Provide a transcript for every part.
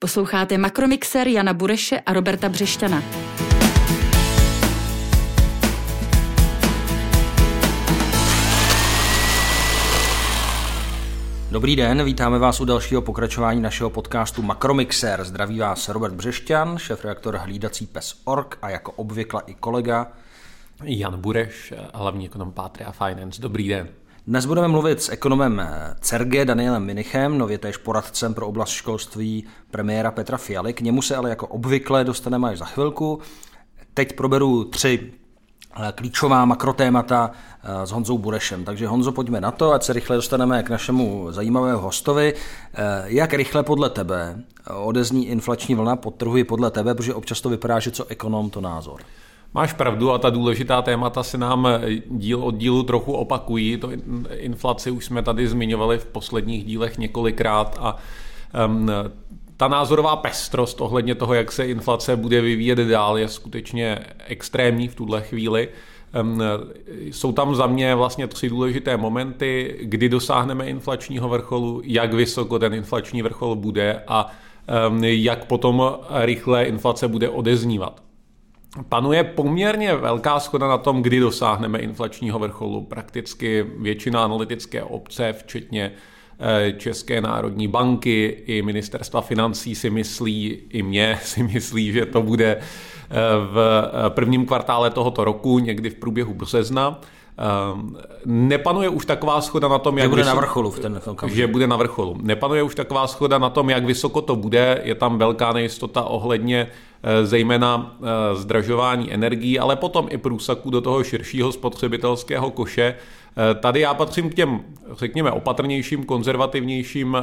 Posloucháte Makromixer Jana Bureše a Roberta Břešťana. Dobrý den, vítáme vás u dalšího pokračování našeho podcastu Makromixer. Zdraví vás Robert Břešťan, šéf-reaktor hlídací pes Org a jako obvykle i kolega Jan Bureš, hlavní ekonom Patria Finance. Dobrý den. Dnes budeme mluvit s ekonomem CERGE Danielem Minichem, nově též poradcem pro oblast školství premiéra Petra Fialy. K němu se ale jako obvykle dostaneme až za chvilku. Teď proberu tři eh, klíčová makrotémata eh, s Honzou Burešem. Takže Honzo, pojďme na to, ať se rychle dostaneme k našemu zajímavému hostovi. Eh, jak rychle podle tebe odezní inflační vlna, podtrhuji podle tebe, protože občas to vypadá, že co ekonom, to názor. Máš pravdu a ta důležitá témata se nám díl od dílu trochu opakují. To inflaci už jsme tady zmiňovali v posledních dílech několikrát a um, ta názorová pestrost ohledně toho, jak se inflace bude vyvíjet dál, je skutečně extrémní v tuhle chvíli. Jsou tam za mě vlastně tři důležité momenty, kdy dosáhneme inflačního vrcholu, jak vysoko ten inflační vrchol bude a jak potom rychle inflace bude odeznívat. Panuje poměrně velká schoda na tom, kdy dosáhneme inflačního vrcholu. Prakticky většina analytické obce, včetně eh, České národní banky i ministerstva financí si myslí, i mě si myslí, že to bude eh, v eh, prvním kvartále tohoto roku, někdy v průběhu března. Nepanuje už taková schoda na tom, jak... Že bude vysoko, na vrcholu v ten okamžik. Že bude na vrcholu. Nepanuje už taková schoda na tom, jak vysoko to bude. Je tam velká nejistota ohledně zejména eh, zdražování energií, ale potom i průsaku do toho širšího spotřebitelského koše. Eh, tady já patřím k těm, řekněme, opatrnějším, konzervativnějším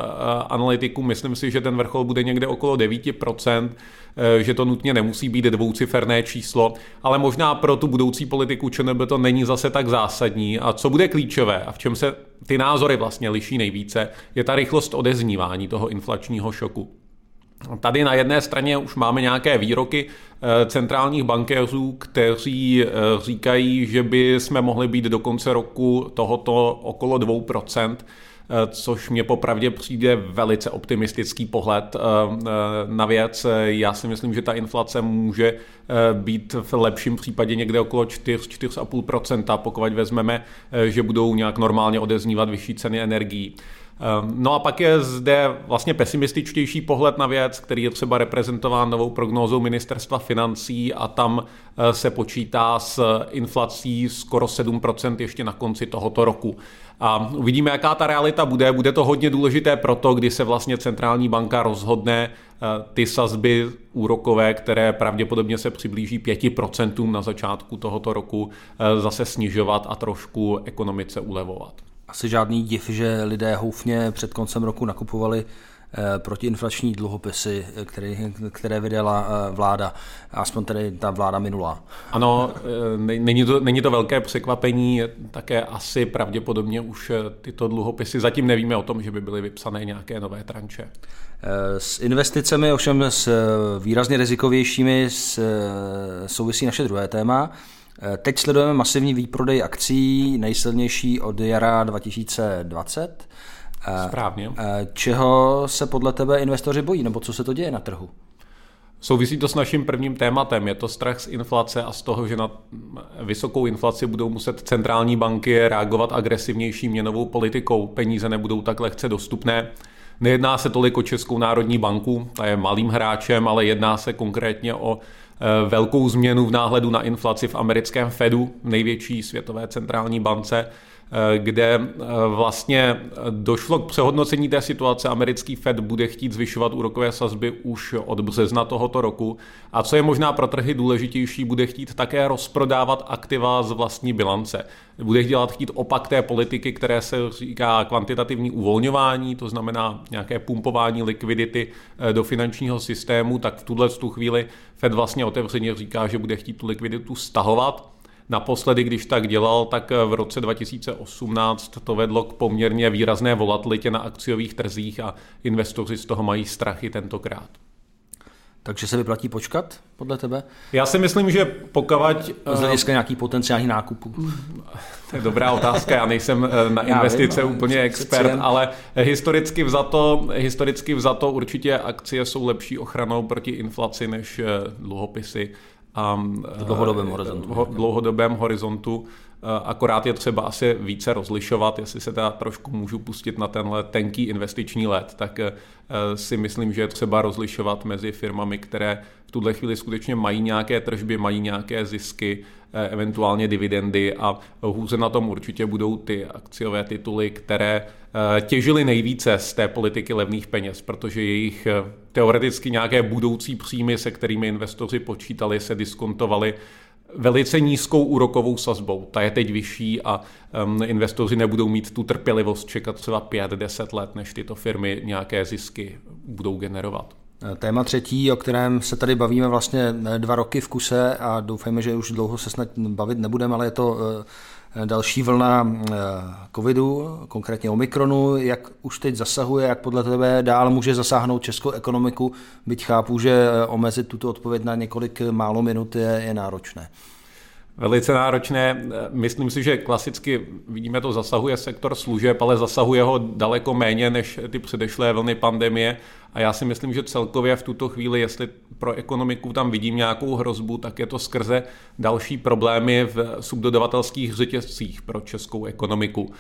analytikům. Myslím si, že ten vrchol bude někde okolo 9%. Eh, že to nutně nemusí být dvouciferné číslo, ale možná pro tu budoucí politiku ČNB to není zase tak zásadní. A co bude klíčové a v čem se ty názory vlastně liší nejvíce, je ta rychlost odeznívání toho inflačního šoku. Tady na jedné straně už máme nějaké výroky eh, centrálních bankéřů, kteří eh, říkají, že by jsme mohli být do konce roku tohoto okolo 2%. Eh, což mě popravdě přijde velice optimistický pohled na věc. Já si myslím, že ta inflace může být v lepším případě někde okolo 4-4,5%, pokud vezmeme, že budou nějak normálně odeznívat vyšší ceny energií. No a pak je zde vlastně pesimističtější pohled na věc, který je třeba reprezentován novou prognózou ministerstva financí a tam se počítá s inflací skoro 7% ještě na konci tohoto roku. A uvidíme, jaká ta realita bude. Bude to hodně důležité proto, kdy se vlastně centrální banka rozhodne eh, ty sazby úrokové, které pravděpodobně se přiblíží 5% na začátku tohoto roku, eh, zase snižovat a trošku ekonomice ulevovat. Asi žádný div, že lidé houfně před koncem roku nakupovali Eh, protiinflační dluhopisy, které, které vydala eh, vláda, aspoň tedy ta vláda minulá. Ano, eh, není to, není to velké překvapení, také asi pravděpodobně už tyto dluhopisy, zatím nevíme o tom, že by byly vypsané nějaké nové tranče. S investicemi, ovšem s výrazně rizikovějšími, souvisí naše druhé téma. Teď sledujeme masivní výprodej akcí, nejsilnější od jara 2020. Správně. Čeho se podle tebe investoři bojí, nebo co se to děje na trhu? Souvisí to s naším prvním tématem. Je to strach z inflace a z toho, že na vysokou inflaci budou muset centrální banky reagovat agresivnější měnovou politikou. Peníze nebudou tak lehce dostupné. Nejedná se tolik o Českou národní banku, ta je malým hráčem, ale jedná se konkrétně o velkou změnu v náhledu na inflaci v americkém Fedu, největší světové centrální bance. Eh, kde eh, vlastně došlo k přehodnocení té situace. Americký Fed bude chtít zvyšovat úrokové sazby už od března tohoto roku. A co je možná pro trhy důležitější, bude chtít také rozprodávat aktiva z vlastní bilance. Bude dělat chtít opak té politiky, které se říká kvantitativní uvolňování, to znamená nějaké pumpování likvidity eh, do finančního systému, tak v tuhle chvíli Fed vlastně otevřeně říká, že bude chtít tu likviditu stahovat Naposledy, když tak dělal, tak v roce 2018 to vedlo k poměrně výrazné volatilitě na akciových trzích a investoři z toho mají strachy tentokrát. Takže se vyplatí počkat, podle tebe? Já si myslím, že pokavať... Z hlediska nějaký potenciální nákupů. To je dobrá otázka, já nejsem eh, na investice vím, úplně expert, ale historicky vzato, historicky vzato určitě akcie jsou lepší ochranou proti inflaci než eh, dluhopisy. A, v dlouhodobém horizontu. V dlouhodobém horizontu. Eh, akorát je třeba asi více rozlišovat, jestli se teda trošku můžu pustit na tenhle tenký investiční let, tak eh, si myslím, že je třeba rozlišovat mezi firmami, které v tuhle chvíli skutečně mají nějaké tržby, mají nějaké zisky, eh, eventuálně dividendy a hůze na tom určitě budou ty akciové tituly, které těžily nejvíce z té politiky levných peněz, protože jejich teoreticky nějaké budoucí příjmy, se kterými investoři počítali, se diskontovaly velice nízkou úrokovou sazbou. Ta je teď vyšší a investoři nebudou mít tu trpělivost čekat třeba 5-10 let, než tyto firmy nějaké zisky budou generovat. Téma třetí, o kterém se tady bavíme vlastně dva roky v kuse a doufejme, že už dlouho se snad bavit nebudeme, ale je to eh, další vlna eh, covidu, konkrétně Omikronu, jak už teď zasahuje, jak podle tebe dál může zasáhnout českou ekonomiku, byť chápu, že eh, omezit tuto odpověď na několik málo minut je, je náročné. Velice náročné. Myslím si, že klasicky vidíme to zasahuje sektor služeb, ale zasahuje ho daleko méně než ty předešlé vlny pandemie. A já si myslím, že celkově v tuto chvíli, jestli pro ekonomiku tam vidím nějakou hrozbu, tak je to skrze další problémy v subdodavatelských řetězcích pro českou ekonomiku.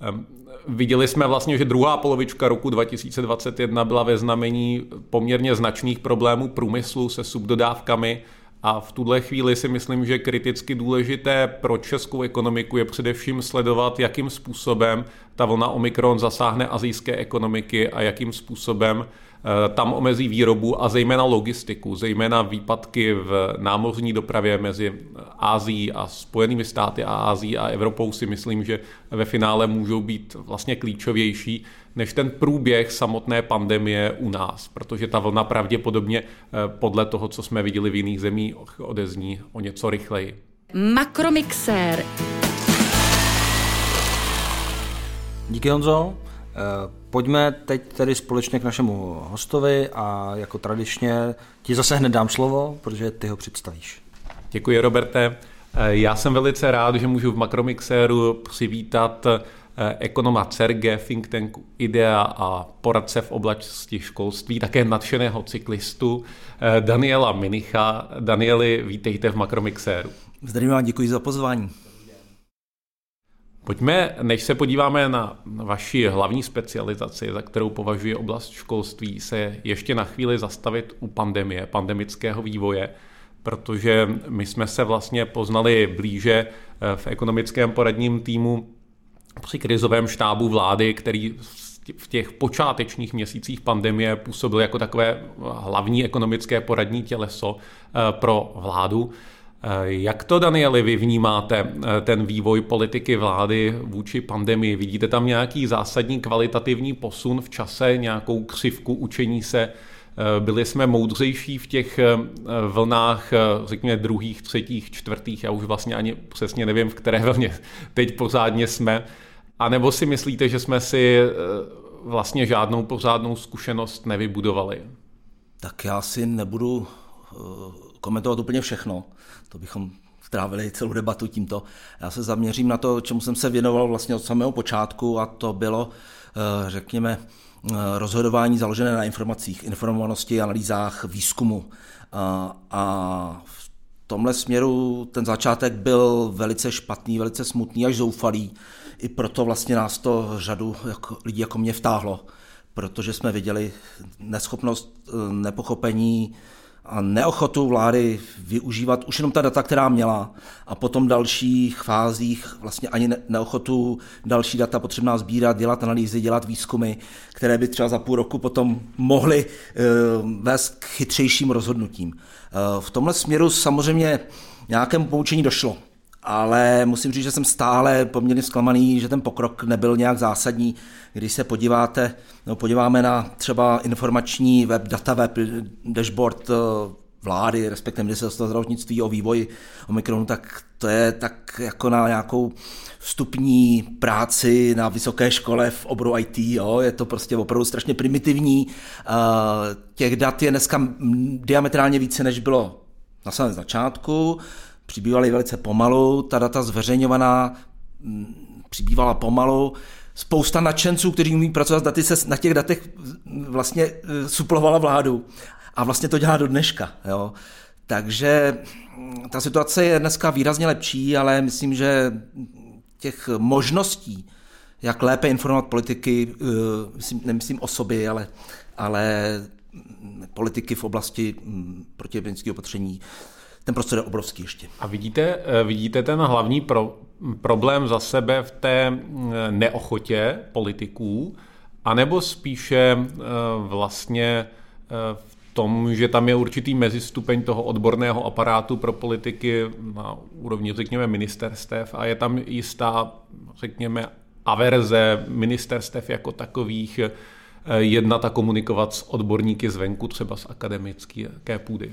Ehm, viděli jsme vlastně, že druhá polovička roku 2021 byla ve znamení poměrně značných problémů průmyslu se subdodávkami a v tuhle chvíli si myslím, že kriticky důležité pro českou ekonomiku je především sledovat, jakým způsobem ta vlna Omikron zasáhne azijské ekonomiky a jakým způsobem eh, tam omezí výrobu a zejména logistiku, zejména výpadky v námořní dopravě mezi Ázií a Spojenými státy a Ázií a Evropou si myslím, že ve finále můžou být vlastně klíčovější než ten průběh samotné pandemie u nás, protože ta vlna pravděpodobně eh, podle toho, co jsme viděli v jiných zemích, odezní o něco rychleji. Makromixér. Díky Honzo. Eh, pojďme teď tedy společně k našemu hostovi a jako tradičně ti zase hned dám slovo, protože ty ho představíš. Děkuji, Roberte. Eh, já jsem velice rád, že můžu v Makromixéru přivítat ekonoma CERGE, think tanku IDEA a poradce v oblasti školství, také nadšeného cyklistu eh, Daniela Minicha. Danieli, vítejte v Makromixéru. Zdravím vám, děkuji za pozvání. Pojďme, než se podíváme na vaši hlavní specializaci, za kterou považuje oblast školství, se ještě na chvíli zastavit u pandemie, pandemického vývoje, protože my jsme se vlastně poznali blíže eh, v ekonomickém poradním týmu při krizovém štábu vlády, který v těch počátečních měsících pandemie působil jako takové hlavní ekonomické poradní těleso eh, pro vládu. Eh, jak to, Danieli, vy vnímáte eh, ten vývoj politiky vlády vůči pandemii? Vidíte tam nějaký zásadní kvalitativní posun v čase, nějakou křivku učení se? Byli jsme moudřejší v těch vlnách, řekněme, druhých, třetích, čtvrtých, já už vlastně ani přesně nevím, v které vlně teď pořádně jsme. A nebo si myslíte, že jsme si eh, vlastně žádnou pořádnou zkušenost nevybudovali? Tak já si nebudu eh, komentovat úplně všechno. To bychom strávili celou debatu tímto. Já se zaměřím na to, čemu jsem se věnoval vlastně od samého počátku a to bylo, eh, řekněme, rozhodování založené na informacích, informovanosti, analýzách, výzkumu. A v tomhle směru ten začátek byl velice špatný, velice smutný až zoufalý i proto vlastně nás to řadu jako, lidí jako mě vtáhlo, protože jsme viděli neschopnost, eh, nepochopení a neochotu vlády využívat už jenom ta data, která měla a potom dalších fázích vlastně ani neochotu další data potřebná sbírat, dělat analýzy, dělat výzkumy, které by třeba za půl roku potom mohly eh, vést k chytřejším rozhodnutím. Eh, v tomhle směru samozřejmě nějakému poučení došlo ale musím říct, že jsem stále poměrně zklamaný, že ten pokrok nebyl nějak zásadní. Když se podíváte, no, podíváme na třeba informační web, data web, dashboard eh, vlády, respektive ministerstva zdravotnictví o vývoji Omikronu, tak to je tak jako na nějakou vstupní práci na vysoké škole v oboru IT, jo? je to prostě opravdu strašně primitivní. Těch dat je dneska diametrálně více, než bylo na samém začátku, přibývaly velice pomalu, ta data zveřejňovaná přibývala pomalu, spousta nadšenců, kteří umí pracovat s daty, se na těch datech vlastně e, suplovala vládu. A vlastně to dělá do dneška. Jo. Takže mm, ta situace je dneska výrazně lepší, ale myslím, že těch možností, jak lépe informovat politiky, e, myslím, nemyslím osoby, ale, ale politiky v oblasti mm, protiepidemického opatření, ten prostor je obrovský ještě. A vidíte, e, vidíte ten hlavní pro, problém za sebe v té mm, neochotě politiků, anebo spíše vlastně v tom, že tam je určitý mezistupeň toho odborného aparátu pro politiky na úrovni, řekněme, ministerstev a je tam jistá, řekněme, averze ministerstev jako takových eh, jednat a komunikovat s odborníky zvenku, třeba z akademické půdy.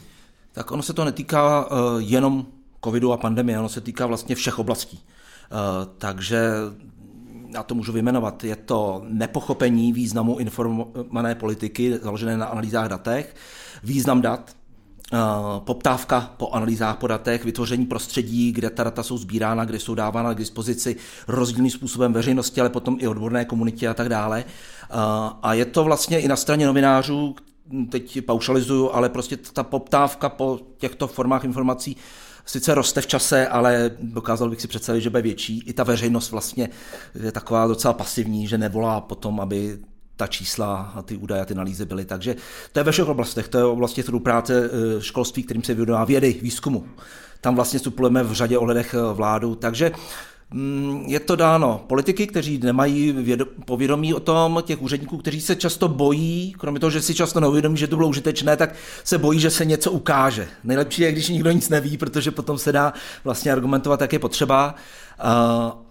Tak ono se to netýká eh, jenom covidu a pandemie, ono se týká vlastně všech oblastí. Eh, takže já to můžu vyjmenovat, je to nepochopení významu informované politiky založené na analýzách datech, význam dat, eh, poptávka po analýzách, po datech, vytvoření prostředí, kde ta data jsou sbírána, kde jsou dávána k dispozici rozdílným způsobem veřejnosti, ale potom i odborné komunitě a tak dále. A je to vlastně i na straně novinářů, teď paušalizuju, ale prostě ta poptávka po těchto formách informací sice roste v čase, ale dokázal bych si představit, že bude větší. I ta veřejnost vlastně je taková docela pasivní, že nevolá potom, aby ta čísla a ty údaje a ty analýzy byly. Takže to je ve všech oblastech. To je oblasti práce eh, školství, kterým se věnuje vědy, výzkumu. Tam vlastně suplujeme v řadě ohledech eh, vládu. Takže je to dáno politiky, kteří nemají povědomí o tom, těch úředníků, kteří se často bojí, kromě toho, že si často neuvědomí, že to bylo užitečné, tak se bojí, že se něco ukáže. Nejlepší je, když nikdo nic neví, protože potom se dá vlastně argumentovat, jak je potřeba.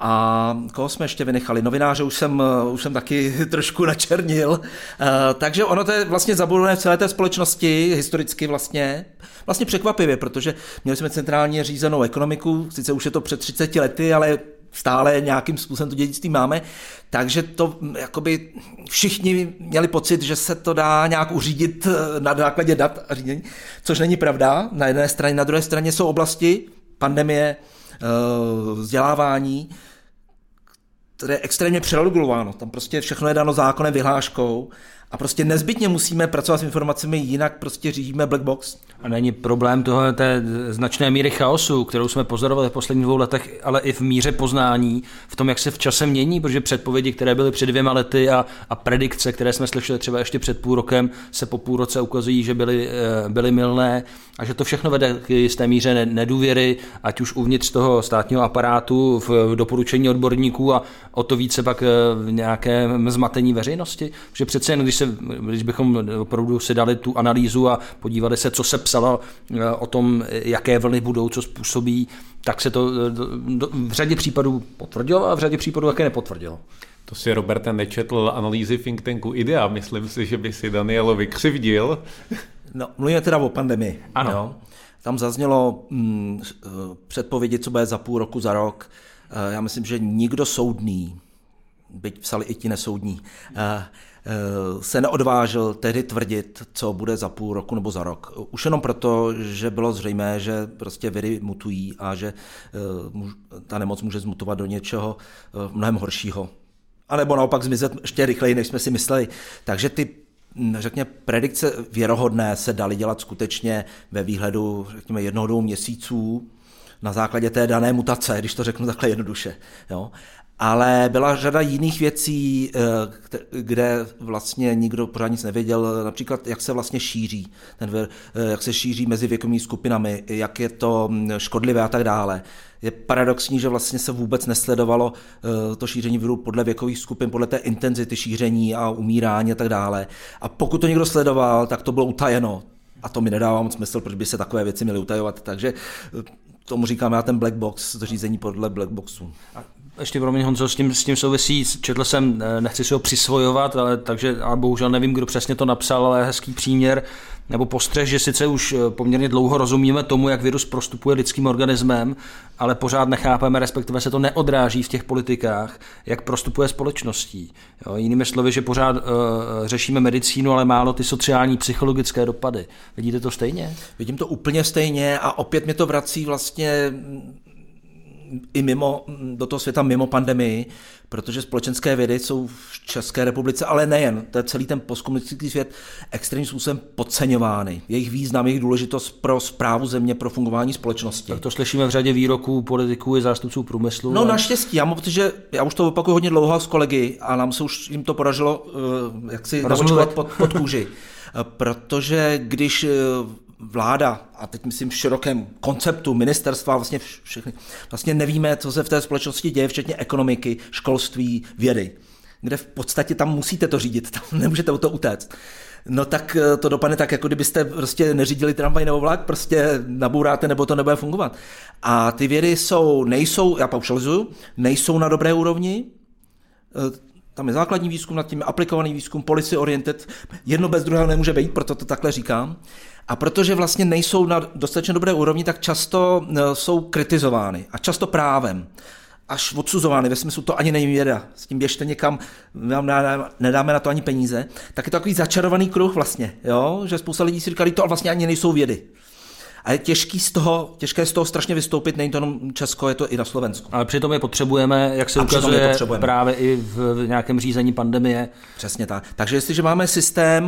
A koho jsme ještě vynechali? Novináře už jsem, už jsem taky trošku načernil. Takže ono to je vlastně zabudované v celé té společnosti, historicky vlastně. Vlastně překvapivě, protože měli jsme centrálně řízenou ekonomiku, sice už je to před 30 lety, ale stále nějakým způsobem to dědictví máme, takže to jakoby všichni měli pocit, že se to dá nějak uřídit na základě dat a řízení, což není pravda. Na jedné straně, na druhé straně jsou oblasti, pandemie, Eh, vzdělávání, které je extrémně přeregulováno. Tam prostě všechno je dáno zákonem, vyhláškou a prostě nezbytně musíme pracovat s informacemi, jinak prostě řídíme black box. A není problém toho té značné míry chaosu, kterou jsme pozorovali v posledních dvou letech, ale i v míře poznání, v tom, jak se v čase mění, protože předpovědi, které byly před dvěma lety a, a predikce, které jsme slyšeli třeba ještě před půl rokem, se po půl roce ukazují, že byly, eh, byly milné a že to všechno vede k jisté míře nedůvěry, ať už uvnitř toho státního aparátu, v doporučení odborníků a o to více pak eh, v nějakém zmatení veřejnosti. Že přece jen, když, se, když bychom opravdu si dali tu analýzu a podívali se, co se psalo eh, o tom, jaké vlny budou, co způsobí, tak se to eh, v řadě případů potvrdilo a v řadě případů také nepotvrdilo. To si Roberte nečetl analýzy think tanku IDEA. Myslím si, že by si Danielovi křivdil. No, mluvíme teda o pandemii. Ano. Jo? Tam zaznělo mm, eh, předpovědi, co bude za půl roku, za rok. Já myslím, že nikdo soudný, byť psali i ti nesoudní, Eh, se neodvážil tehdy tvrdit, co bude za půl roku nebo za rok. Už jenom proto, že bylo zřejmé, že prostě viry mutují a že eh, ta nemoc může zmutovat do něčeho eh, mnohem horšího. A nebo naopak zmizet ještě rychleji, než jsme si mysleli. Takže ty hm, řekně, predikce věrohodné se daly dělat skutečně ve výhledu, řekněme, jednoho, dvou měsíců na základě té dané mutace, když to řeknu takhle jednoduše. Jo? Ale byla řada jiných věcí, eh, kde vlastně nikdo pořád nic nevěděl, například jak se vlastně šíří, ten vir, eh, jak se šíří mezi věkovými skupinami, jak je to hm, škodlivé a tak dále. Je paradoxní, že vlastně se vůbec nesledovalo eh, to šíření viru podle věkových skupin, podle té intenzity šíření a umírání a tak dále. A pokud to někdo sledoval, tak to bylo utajeno. A to mi nedává moc smysl, proč by se takové věci měly utajovat. Takže tomu říkám já ten black box, to řízení podle black boxu. A ještě pro mě, Honzo, s tím, s tím souvisí, četl jsem, nechci si ho přisvojovat, ale, takže, ale bohužel nevím, kdo přesně to napsal, ale hezký příměr, nebo postřeh, že sice už eh, poměrně dlouho rozumíme tomu, jak virus prostupuje lidským organismem, ale pořád nechápeme, respektive se to neodráží v těch politikách, jak prostupuje společností. Jo, jinými slovy, že pořád uh, řešíme medicínu, ale málo ty sociální, psychologické dopady. Vidíte to stejně? Vidím to úplně stejně a opět mě to vrací vlastně i mimo, do toho světa mimo pandemii, protože společenské vědy jsou v České republice, ale nejen, to je celý ten postkomunistický svět extrémním způsobem podceňovány. Jejich význam, jejich důležitost pro zprávu země, pro fungování společnosti. Tak to slyšíme v řadě výroků politiků i zástupců průmyslu. No a... naštěstí, já mám pocit, že já už to opakuju hodně dlouho s kolegy a nám se už jim to podařilo uh, jak si pod, pod kůži. Protože když eh, vláda, a teď myslím v širokém konceptu ministerstva, vlastně všechny, vlastně nevíme, co se v té společnosti děje, včetně ekonomiky, školství, vědy, kde v podstatě tam musíte to řídit, tam nemůžete o to utéct. No tak eh, to dopadne tak, jako kdybyste prostě neřídili tramvaj nebo vlak, prostě nabouráte nebo to nebude fungovat. A ty vědy jsou, nejsou, já paušalizuju, nejsou na dobré úrovni, eh, tam je základní výzkum, nad tím je aplikovaný výzkum, policy oriented, jedno bez druhého nemůže být, proto to takhle říkám. A protože vlastně nejsou na dostatečně dobré úrovni, tak často e, jsou kritizovány a často právem až odsuzovány, ve smyslu to ani není věda, s tím běžte někam, vám nedáme na to ani peníze, tak je to takový začarovaný kruh vlastně, jo? že spousta lidí si říkali, to vlastně ani nejsou vědy. A je těžký z toho, těžké z toho strašně vystoupit, není to jenom Česko, je to i na Slovensku. Ale přitom je potřebujeme, jak se a ukazuje potřebujeme. právě i v nějakém řízení pandemie. Přesně tak. Takže jestliže máme systém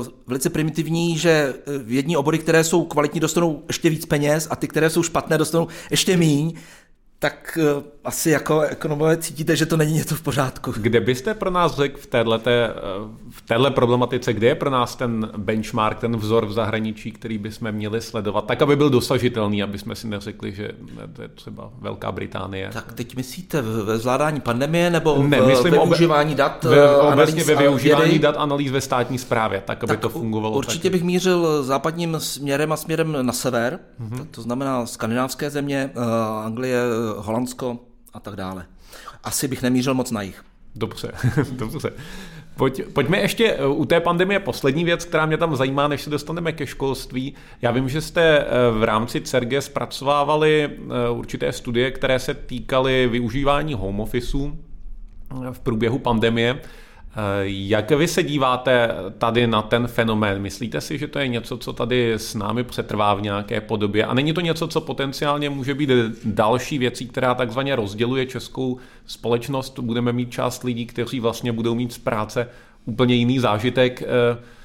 uh, velice primitivní, že eh, jední obory, které jsou kvalitní, dostanou ještě víc peněz a ty, které jsou špatné, dostanou ještě míň, tak uh, asi jako ekonomové cítíte, že to není něco v pořádku. Kde byste pro nás řekl v této, eh, v této problematice, kde je pro nás ten benchmark, ten vzor v zahraničí, který bychom měli sledovat, tak, aby byl dosažitelný, aby jsme si neřekli, že to je třeba Velká Británie. Tak teď myslíte ve zvládání pandemie nebo ne, myslím ve využívání dat? Ve, eh, obecně ve využívání vědy? dat analýz ve státní správě, tak, aby tak to fungovalo. Určitě taky. bych mířil západním směrem a směrem na sever, mm-hmm. to, to znamená skandinávské země, eh, Anglie, Holandsko, a tak dále. Asi bych nemířil moc na jich. Dobře, dobře. Pojď, pojďme ještě eh, u té pandemie poslední věc, která mě tam zajímá, než se dostaneme ke školství. Já vím, že jste eh, v rámci CERGE zpracovávali eh, určité studie, které se týkaly využívání home office v průběhu pandemie. Jak vy se díváte tady na ten fenomén? Myslíte si, že to je něco, co tady s námi přetrvá v nějaké podobě? A není to něco, co potenciálně může být další věcí, která takzvaně rozděluje českou společnost? Budeme mít část lidí, kteří vlastně budou mít z práce úplně jiný zážitek, eh, eh,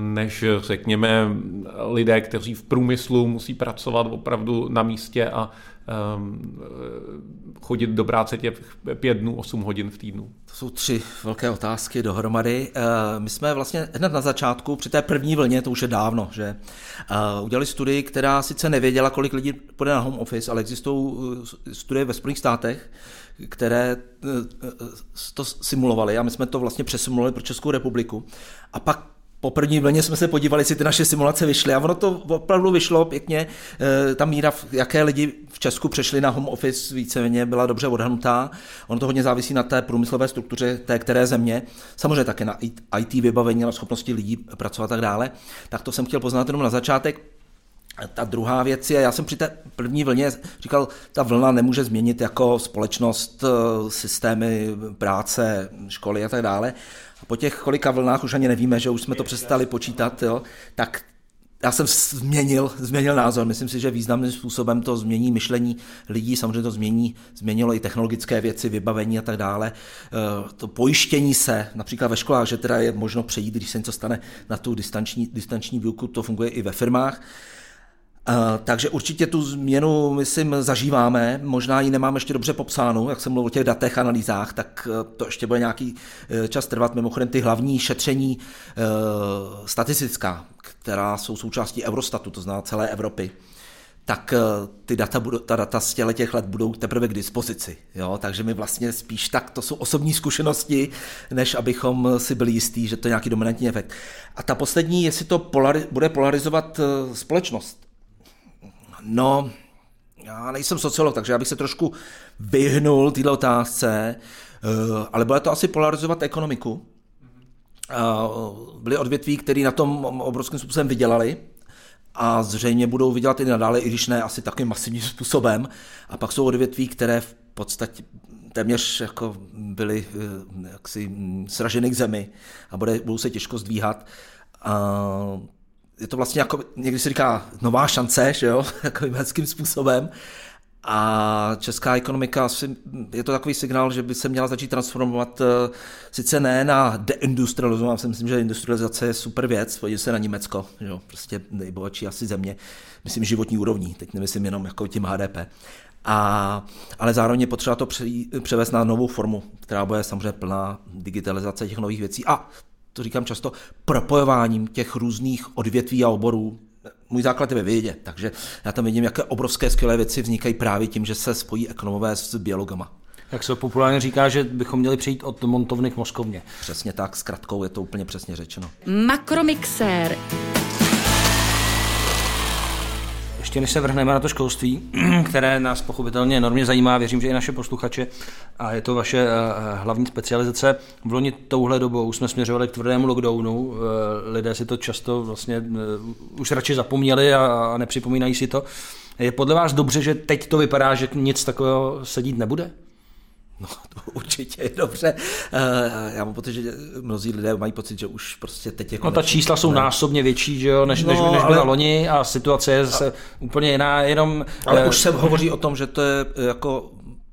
než řekněme lidé, kteří v průmyslu musí pracovat opravdu na místě a um, chodit do práce těch pět dnů, osm hodin v týdnu? To jsou tři velké otázky dohromady. Uh, my jsme vlastně hned na začátku, při té první vlně, to už je dávno, že uh, udělali studii, která sice nevěděla, kolik lidí půjde na home office, ale existují studie ve Spojených státech, které to simulovali a my jsme to vlastně přesimulovali pro Českou republiku. A pak po první vlně jsme se podívali, jestli ty naše simulace vyšly a ono to opravdu vyšlo pěkně. E, ta míra, jaké lidi v Česku přešli na home office víceméně byla dobře odhanutá. Ono to hodně závisí na té průmyslové struktuře té které země. Samozřejmě také na IT vybavení, na schopnosti lidí pracovat a tak dále. Tak to jsem chtěl poznat jenom na začátek. Ta druhá věc je, já jsem při té první vlně říkal, ta vlna nemůže změnit jako společnost, e, systémy práce, školy a tak dále po těch kolika vlnách už ani nevíme, že už jsme to přestali počítat, jo, tak já jsem změnil, změnil názor. Myslím si, že významným způsobem to změní myšlení lidí, samozřejmě to změní, změnilo i technologické věci, vybavení a tak dále. Eh, to pojištění se, například ve školách, že teda je možno přejít, když se něco stane na tu distanční, distanční výuku, to funguje i ve firmách. Uh, takže určitě tu změnu, myslím, zažíváme. Možná ji nemáme ještě dobře popsánu, jak jsem mluvil o těch datech, analýzách, tak uh, to ještě bude nějaký uh, čas trvat. Mimochodem ty hlavní šetření statistická, která jsou součástí Eurostatu, to zná celé Evropy, tak ty data, budou, ta data z těch let budou teprve k dispozici. Jo? Takže my vlastně spíš tak, to jsou osobní zkušenosti, než abychom si byli jistí, že to je nějaký dominantní efekt. A ta poslední, jestli to polari- bude polarizovat společnost. No, já nejsem sociolog, takže já bych se trošku vyhnul této otázce, eh, ale bude to asi polarizovat ekonomiku. byly odvětví, které na tom obrovským způsobem vydělali a zřejmě budou vydělat i nadále, i když ne asi takovým masivním způsobem. A pak jsou odvětví, které v podstatě téměř jako byly eh, jaksi mm, sraženy k zemi a bude, budou se těžko zdvíhat. A je to vlastně jako, někdy se říká nová šance, že jo, takovým hezkým způsobem. A česká ekonomika je to takový signál, že by se měla začít transformovat eh, sice ne na deindustrializování, já si myslím, že industrializace je super věc, podívej se na Německo, že jo, prostě nejbohatší asi země, myslím životní úrovní, teď nemyslím jenom jako tím HDP. A, ale zároveň je potřeba to převést na novou formu, která bude samozřejmě plná digitalizace těch nových věcí a to říkám často, propojováním těch různých odvětví a oborů. Můj základ je ve vědě, takže já tam vidím, jaké obrovské skvělé věci vznikají právě tím, že se spojí ekonomové s biologama. Jak se populárně říká, že bychom měli přijít od montovny k moskovně. Přesně tak, s kratkou je to úplně přesně řečeno. Makromixér. Ještě než se vrhneme na to školství, které nás pochopitelně enormně zajímá, věřím, že i naše posluchače, a je to vaše eh, eh, hlavní specializace. V loni touhle dobou jsme směřovali k tvrdému lockdownu, eh, lidé si to často vlastně už radši zapomněli a nepřipomínají si to. Je podle vás dobře, že teď to vypadá, že nic takového sedít nebude? No, to určitě je dobře. Eh, já mám pocit, že mnozí lidé mají pocit, že už prostě teď jako... No ta čísla jsou násobně větší, že jo, než, no, než, než byla ale... loni a situace je zase a... úplně jiná, jenom... Ale uh... už se hovoří o tom, že to je jako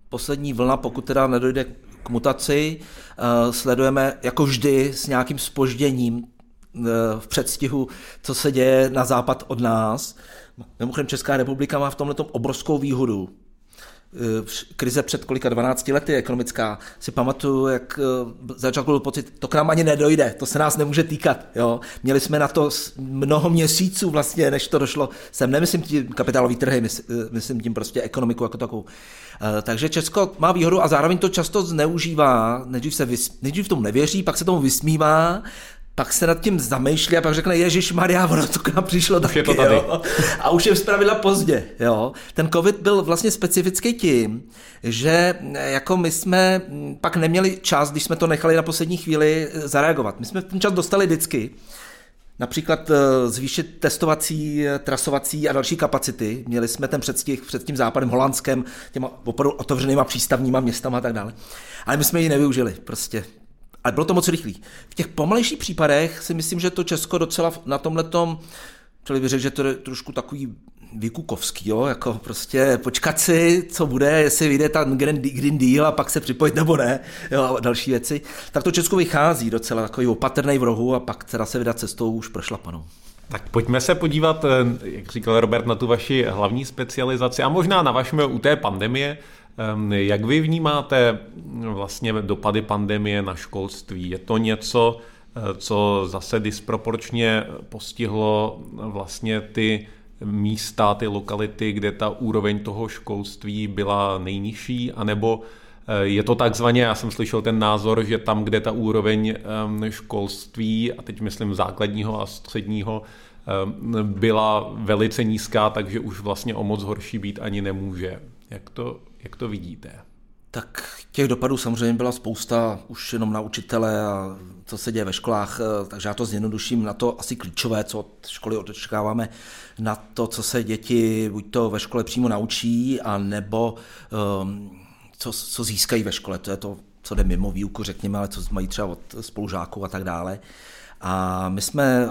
poslední vlna, pokud teda nedojde k mutaci, uh, sledujeme jako vždy s nějakým spožděním uh, v předstihu, co se děje na západ od nás. Mimochodem Česká republika má v tomhle obrovskou výhodu, Eh, krize před kolika 12 lety ekonomická, si pamatuju, jak eh, začal byl pocit, to k nám ani nedojde, to se nás nemůže týkat. Jo? Měli jsme na to mnoho měsíců vlastně, než to došlo. Sem nemyslím tím kapitálový trhy, eh, myslím tím prostě ekonomiku jako takovou. Takže Česko má výhodu a zároveň to často zneužívá, nejdřív, se vys, nejdřív tomu nevěří, pak se tomu vysmívá, pak se nad tím zamýšlí a pak řekne, Ježíš Maria, ono to k nám přišlo taky, je to tady. Jo? A už je zpravidla pozdě. Jo? Ten covid byl vlastně specifický tím, že jako my jsme pak neměli čas, když jsme to nechali na poslední chvíli zareagovat. My jsme ten čas dostali vždycky. Například eh, zvýšit testovací, trasovací a další kapacity. Měli jsme ten předstih před tím západem holandském, těma opravdu otevřenýma přístavníma městama a tak dále. Ale my jsme ji nevyužili prostě ale bylo to moc rychlý. V těch pomalejších případech si myslím, že to Česko docela na tomhle tom, člověk by řekl, že to je trošku takový výkukovský, jo, jako prostě počkat si, co bude, jestli vyjde ten Green Deal a pak se připojit nebo ne, jo, a další věci. Tak to Česko vychází docela takový opatrný v rohu a pak teda se vydat cestou už prošlapanou. Tak pojďme se podívat, eh, jak říkal Robert, na tu vaši hlavní specializaci a možná na vašem u té pandemie. Jak vy vnímáte vlastně dopady pandemie na školství? Je to něco, eh, co zase disproporčně postihlo vlastně ty místa, ty lokality, kde ta úroveň toho školství byla nejnižší, anebo eh, je to takzvaně, já jsem slyšel ten názor, že tam, kde ta úroveň školství, a teď myslím základního a středního, byla velice nízká, takže už vlastně o moc horší být ani nemůže. Jak to jak to vidíte? Tak těch dopadů samozřejmě byla spousta, už jenom na učitele a co se děje ve školách, eh, takže já to zjednoduším na to asi klíčové, co od školy očekáváme, na to, co se děti buď to ve škole přímo naučí, a nebo um, co, co získají ve škole. To je to, co jde mimo výuku, řekněme, ale co mají třeba od spolužáků a tak dále. A my jsme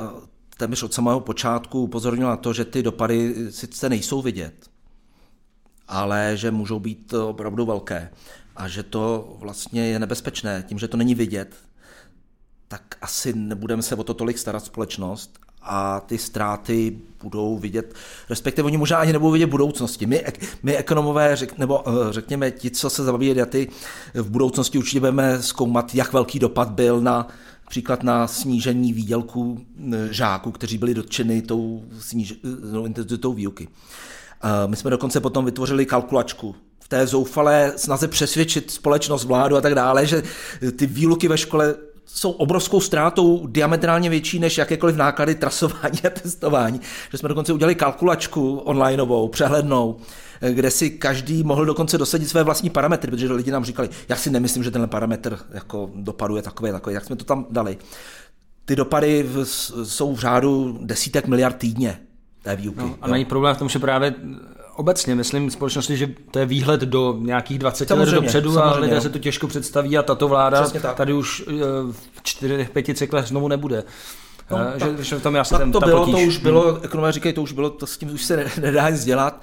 téměř od samého počátku upozornili na to, že ty dopady sice nejsou vidět, ale že můžou být opravdu velké a že to vlastně je nebezpečné. Tím, že to není vidět, tak asi nebudeme se o to tolik starat společnost a ty ztráty budou vidět, respektive oni možná ani nebudou vidět v budoucnosti. My, my ekonomové, řek, nebo eh, řekněme ti, co se zabývají daty, v budoucnosti určitě budeme zkoumat, jak velký dopad byl na příklad na snížení výdělků eh, žáků, kteří byli dotčeny tou, sníž, eh, intenzitou výuky. My jsme dokonce potom vytvořili kalkulačku v té zoufalé snaze přesvědčit společnost, vládu a tak dále, že ty výluky ve škole jsou obrovskou ztrátou diametrálně větší než jakékoliv náklady trasování a testování. Že jsme dokonce udělali kalkulačku onlineovou, přehlednou, kde si každý mohl dokonce dosadit své vlastní parametry, protože lidi nám říkali, já si nemyslím, že tenhle parametr jako dopadu je takový, takový, jak jsme to tam dali? Ty dopady v, jsou v řádu desítek miliard týdně té výuky. No, a není problém v tom, že právě obecně myslím společnosti, že to je výhled do nějakých 20 samozřejmě, let dopředu a lidé se to těžko představí a tato vláda tady už eh, v 4-5 cyklech znovu nebude. No, tak, že, v tom já tak to bylo, potíž. to už bylo, ekonomé říkají, to už bylo, to s tím už se nedá nic dělat.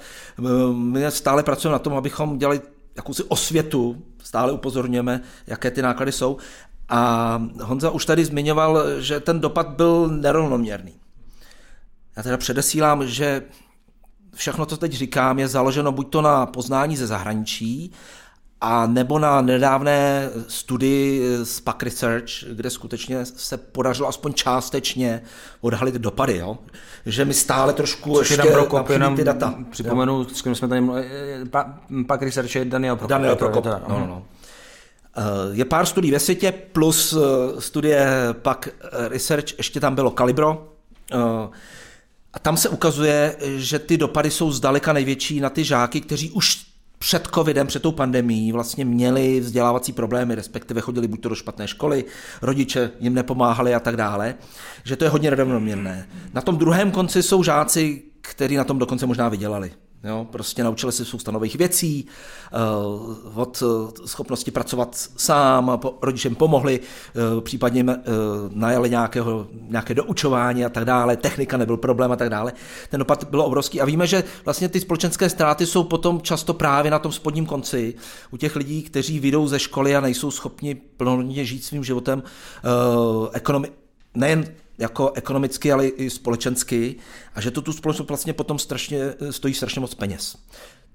My stále pracujeme na tom, abychom dělali jakousi osvětu, stále upozorňujeme, jaké ty náklady jsou. A Honza už tady zmiňoval, že ten dopad byl nerovnoměrný. Já teda předesílám, že všechno, co teď říkám, je založeno buď to na poznání ze zahraničí, a nebo na nedávné studii z PAC Research, kde skutečně se podařilo aspoň částečně odhalit dopady, jo? že mi stále trošku Což ještě Prokop, ty data. Připomenu, jo? s kým jsme tady mluvili, PAC Research je Daniel Prokop. Daniel Prokop, no, no, no. Eh, je pár studií ve světě, plus eh, studie PAC Research, ještě tam bylo Calibro, eh, a tam se ukazuje, že ty dopady jsou zdaleka největší na ty žáky, kteří už před covidem, před tou pandemí vlastně měli vzdělávací problémy, respektive chodili buď to do špatné školy, rodiče jim nepomáhali a tak dále, že to je hodně rovnoměrné. Na tom druhém konci jsou žáci, kteří na tom dokonce možná vydělali. Jo, prostě naučili se spousta nových věcí, uh, od uh, schopnosti pracovat sám, rodičem pomohli, uh, případně najali nějakého, nějaké doučování a tak dále, technika nebyl problém a tak dále. Ten dopad byl obrovský a víme, že vlastně ty společenské ztráty jsou potom často právě na tom spodním konci u těch lidí, kteří vyjdou ze školy a nejsou schopni plnohodnotně žít svým životem ekonomi- nejen jako ekonomicky, ale i společensky a že to tu společnost vlastně potom strašně, stojí strašně moc peněz.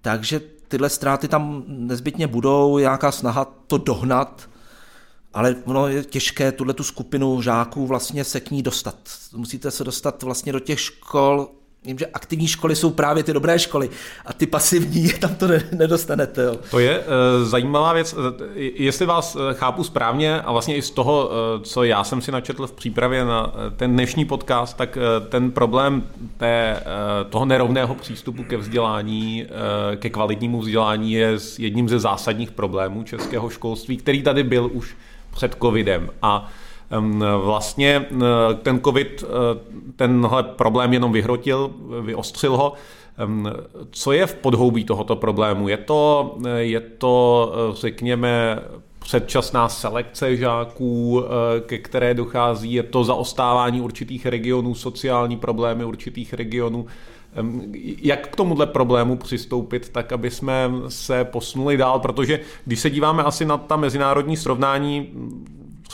Takže tyhle ztráty tam nezbytně budou, nějaká snaha to dohnat, ale ono je těžké tuhle tu skupinu žáků vlastně se k ní dostat. Musíte se dostat vlastně do těch škol, Vím, že aktivní školy jsou právě ty dobré školy a ty pasivní tam to nedostanete. Jo. To je uh, zajímavá věc. Jestli vás eh, chápu správně a vlastně i z toho, co já jsem si načetl v přípravě na ten dnešní podcast, tak ten problém té, toho nerovného přístupu ke vzdělání, ke kvalitnímu vzdělání je jedním ze zásadních problémů českého školství, který tady byl už před covidem. A Vlastně ten covid tenhle problém jenom vyhrotil, vyostřil ho. Co je v podhoubí tohoto problému? Je to, je to řekněme, předčasná selekce žáků, ke které dochází, je to zaostávání určitých regionů, sociální problémy určitých regionů. Jak k tomuhle problému přistoupit tak, aby jsme se posunuli dál, protože když se díváme asi na ta mezinárodní srovnání,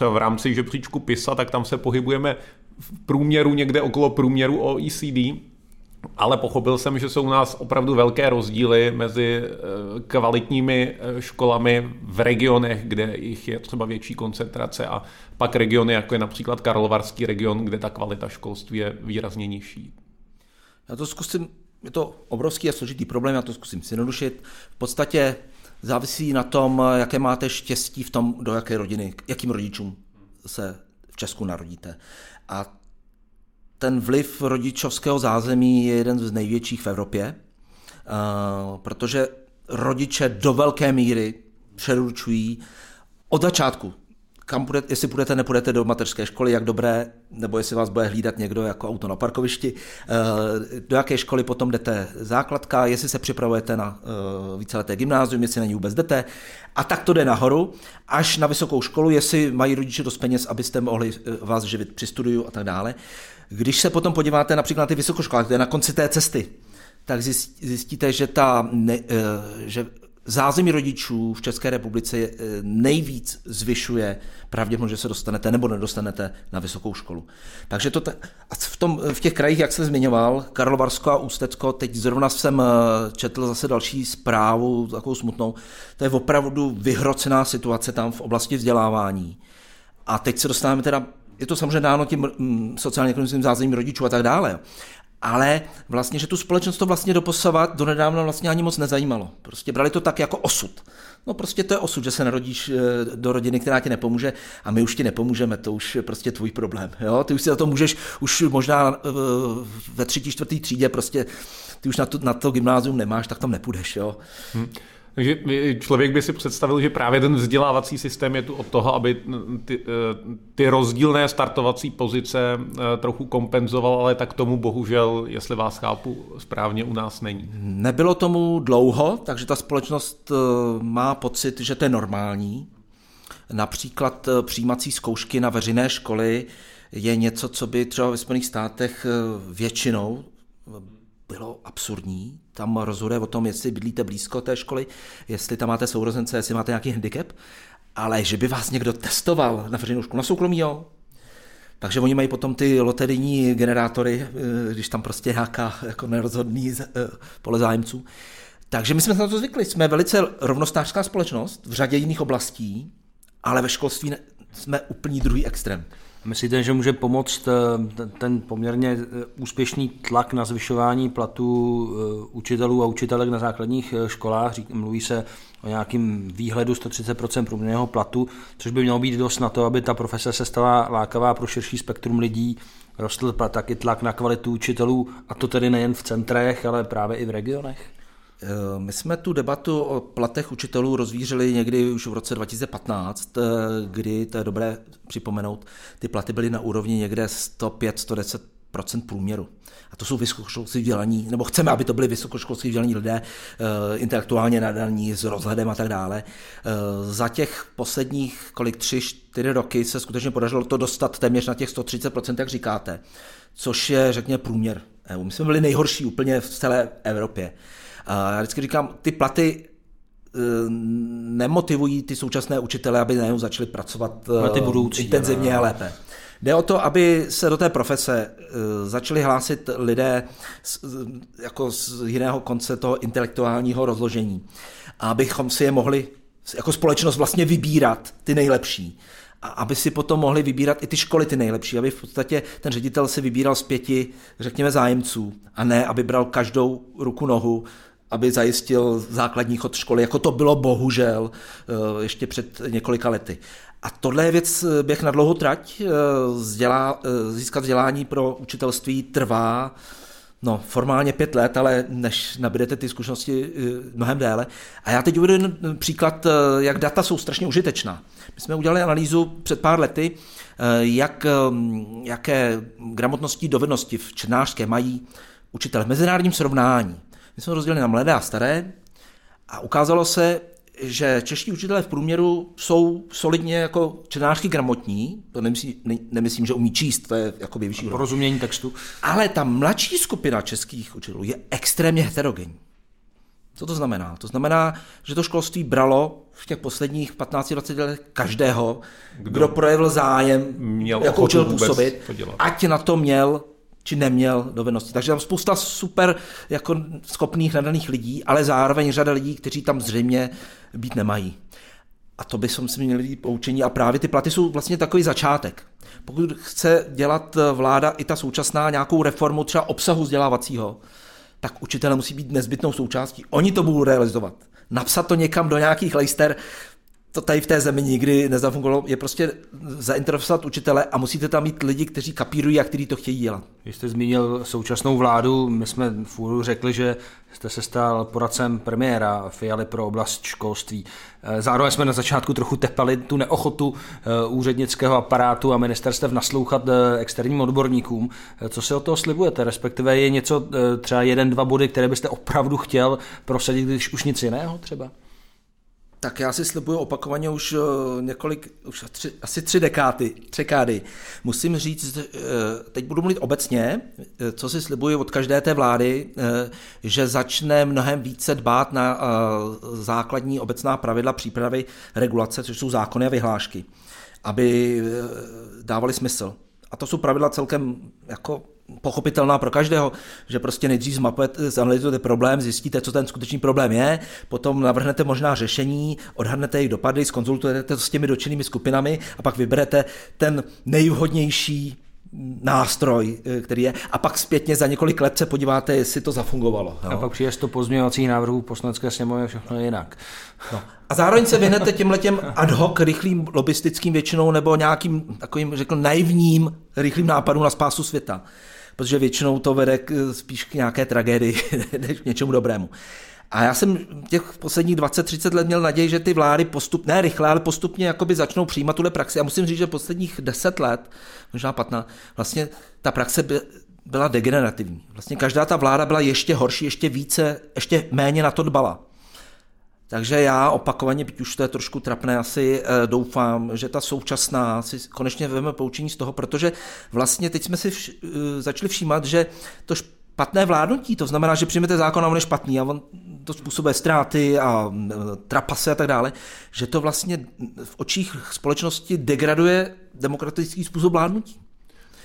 třeba v rámci žebříčku PISA, tak tam se pohybujeme v průměru někde okolo průměru OECD, ale pochopil jsem, že jsou u nás opravdu velké rozdíly mezi eh, kvalitními eh, školami v regionech, kde jich je třeba větší koncentrace a pak regiony, jako je například Karlovarský region, kde ta kvalita školství je výrazně nižší. Já to zkusím, je to obrovský a složitý problém, já to zkusím zjednodušit. V podstatě závisí na tom, jaké máte štěstí v tom, do jaké rodiny, jakým rodičům se v Česku narodíte. A ten vliv rodičovského zázemí je jeden z největších v Evropě, protože rodiče do velké míry přeručují od začátku kam půjdete, jestli půjdete, nepůjdete do mateřské školy, jak dobré, nebo jestli vás bude hlídat někdo jako auto na parkovišti, eh, do jaké školy potom jdete základka, jestli se připravujete na eh, víceleté gymnázium, jestli na ní vůbec jdete. A tak to jde nahoru, až na vysokou školu, jestli mají rodiče dost peněz, abyste mohli eh, vás živit při studiu a tak dále. Když se potom podíváte například na ty vysokoškoláky, to je na konci té cesty, tak zjistíte, že, ta, ne, že zázemí rodičů v České republice eh, nejvíc zvyšuje pravděpodobnost, že se dostanete nebo nedostanete na vysokou školu. Takže to te, a v, tom, v těch krajích, jak jsem zmiňoval, Karlovarsko a Ústecko, teď zrovna jsem eh, četl zase další zprávu, takovou smutnou, to je opravdu vyhrocená situace tam v oblasti vzdělávání. A teď se dostáváme teda je to samozřejmě dáno tím mm, sociálně-ekonomickým zázemím rodičů a tak dále ale vlastně, že tu společnost to vlastně doposavat do nedávna vlastně ani moc nezajímalo. Prostě brali to tak jako osud. No prostě to je osud, že se narodíš eh, do rodiny, která ti nepomůže a my už ti nepomůžeme, to už je prostě tvůj problém. Jo? Ty už si za to můžeš, už možná eh, ve třetí, čtvrtý třídě prostě ty už na to, na to gymnázium nemáš, tak tam nepůjdeš. Jo? Hmm. Takže člověk by si představil, že právě ten vzdělávací systém je tu od toho, aby ty, eh, ty rozdílné startovací pozice eh, trochu kompenzoval, ale tak tomu bohužel, jestli vás chápu správně, u nás není. Nebylo tomu dlouho, takže ta společnost eh, má pocit, že to je normální. Například přijímací zkoušky na veřejné školy je něco, co by třeba ve Spojených státech většinou bylo absurdní. Tam rozhoduje o tom, jestli bydlíte blízko té školy, jestli tam máte sourozence, jestli máte nějaký handicap, ale že by vás někdo testoval na veřejnou školu, na soukromí, jo. Takže oni mají potom ty loterijní generátory, eh, když tam prostě nějaká jako nerozhodný eh, pole zájemců. Takže my jsme se na to zvykli. Jsme velice rovnostářská společnost v řadě jiných oblastí, ale ve školství jsme úplný druhý extrém. Myslíte, že může pomoct eh, ten poměrně eh, úspěšný tlak na zvyšování platů eh, učitelů a učitelek na základních školách? Mluví se o nějakým výhledu 130% průměrného platu, což by mělo být dost na to, aby ta profese se stala lákavá pro širší spektrum lidí, rostl taky tlak na kvalitu učitelů, a to tedy nejen v centrech, ale právě i v regionech? Eh, my jsme tu debatu o platech učitelů rozvířili někdy už v roce 2015, eh, kdy, to je dobré připomenout, ty platy byly na úrovni někde 105-110 procent průměru. A to jsou vysokoškolsky vzdělaní, nebo chceme, aby to byly vysokoškolsky vzdělaní lidé, eh, intelektuálně nadaní, s rozhledem a tak dále. Za těch posledních, kolik, tři, čtyři roky se skutečně podařilo to dostat téměř na těch 130%, jak říkáte, což je, řekněme, průměr. My jsme byli nejhorší úplně v celé Evropě. A já vždycky říkám, ty platy eh, nemotivují ty současné učitele, aby najednou začali pracovat ty eh, budoucí, intenzivně a lépe. Jde o to, aby se do té profese eh, začali hlásit lidé z, jako z jiného konce toho intelektuálního rozložení. A abychom si je mohli jako společnost vlastně vybírat ty nejlepší. A aby si potom mohli vybírat i ty školy ty nejlepší, aby v podstatě ten ředitel si vybíral z pěti, řekněme, zájemců, a ne, aby bral každou ruku nohu aby zajistil základní chod školy, jako to bylo bohužel eh, ještě před několika lety. A tohle je věc eh, běh na dlouhou trať. Eh, vzdělá, získat vzdělání pro učitelství trvá no, formálně pět let, ale než nabídete ty zkušenosti mnohem déle. A já teď uvedu příklad, jak data jsou strašně užitečná. My jsme udělali analýzu před pár lety, jak, jaké gramotnosti dovednosti v černářské mají učitele v mezinárodním srovnání. My jsme rozdělili na mladé a staré a ukázalo se, že čeští učitelé v průměru jsou solidně jako čtenářky gramotní, to nemyslím, ne, nemyslím, že umí číst, to je jako vyšší Porozumění textu. Ale ta mladší skupina českých učitelů je extrémně heterogenní. Co to znamená? To znamená, že to školství bralo v těch posledních 15-20 letech každého, kdo, kdo projevil zájem, měl jako učil působit, ať na to měl či neměl dovednosti. Takže tam spousta super jako schopných nadaných lidí, ale zároveň řada lidí, kteří tam zřejmě být nemají. A to by som si měli být poučení a právě ty platy jsou vlastně takový začátek. Pokud chce dělat vláda i ta současná nějakou reformu třeba obsahu vzdělávacího, tak učitele musí být nezbytnou součástí. Oni to budou realizovat. Napsat to někam do nějakých lejster, to tady v té zemi nikdy nezafungovalo, je prostě zainteresovat učitele a musíte tam mít lidi, kteří kapírují a kteří to chtějí dělat. Když jste zmínil současnou vládu, my jsme v úvodu řekli, že jste se stal poradcem premiéra Fialy pro oblast školství. Eh, zároveň jsme na začátku trochu tepali tu neochotu eh, úřednického aparátu a ministerstev naslouchat eh, externím odborníkům. Co se o toho slibujete? Respektive je něco, třeba jeden, dva body, které byste opravdu chtěl prosadit, když už nic jiného třeba? Tak já si slibuju opakovaně už eh, několik, už tři, asi tři dekády, třekády. Musím říct, eh, teď budu mluvit obecně, eh, co si slibuju od každé té vlády, že začne mnohem více dbát na základní obecná pravidla přípravy regulace, což jsou zákony a vyhlášky, aby dávali smysl. A to jsou pravidla celkem jako pochopitelná pro každého, že prostě nejdřív zmapujete, zanalizujete problém, zjistíte, co ten skutečný problém je, potom navrhnete možná řešení, odhadnete jejich dopady, skonzultujete to s těmi dočenými skupinami a pak vyberete ten nejvhodnější nástroj, eh, který je, a pak zpětně za několik let se podíváte, jestli to zafungovalo. Jo. A pak přijde to pozměňovacích návrhů poslanecké sněmovny všechno jinak. No. A zároveň se vyhnete těm letěm ad hoc rychlým lobistickým většinou nebo nějakým takovým, řekl, naivním rychlým nápadům na spásu světa. Protože většinou to vede k, spíš k nějaké tragédii než k něčemu dobrému. A já jsem těch posledních 20-30 let měl naději, že ty vlády postupně, ne rychle, ale postupně jakoby začnou přijímat tuhle praxi. A musím říct, že posledních 10 let, možná 15, vlastně ta praxe by, byla degenerativní. Vlastně každá ta vláda byla ještě horší, ještě více, ještě méně na to dbala. Takže já opakovaně, byť už to je trošku trapné, asi eh, doufám, že ta současná si konečně vezme poučení z toho, protože vlastně teď jsme si vš- eh, začali všímat, že to špatné vládnutí, to znamená, že přijmete zákon a on je špatný a on to způsobuje ztráty a eh, trapasy a tak dále, že to vlastně v očích společnosti degraduje demokratický způsob vládnutí.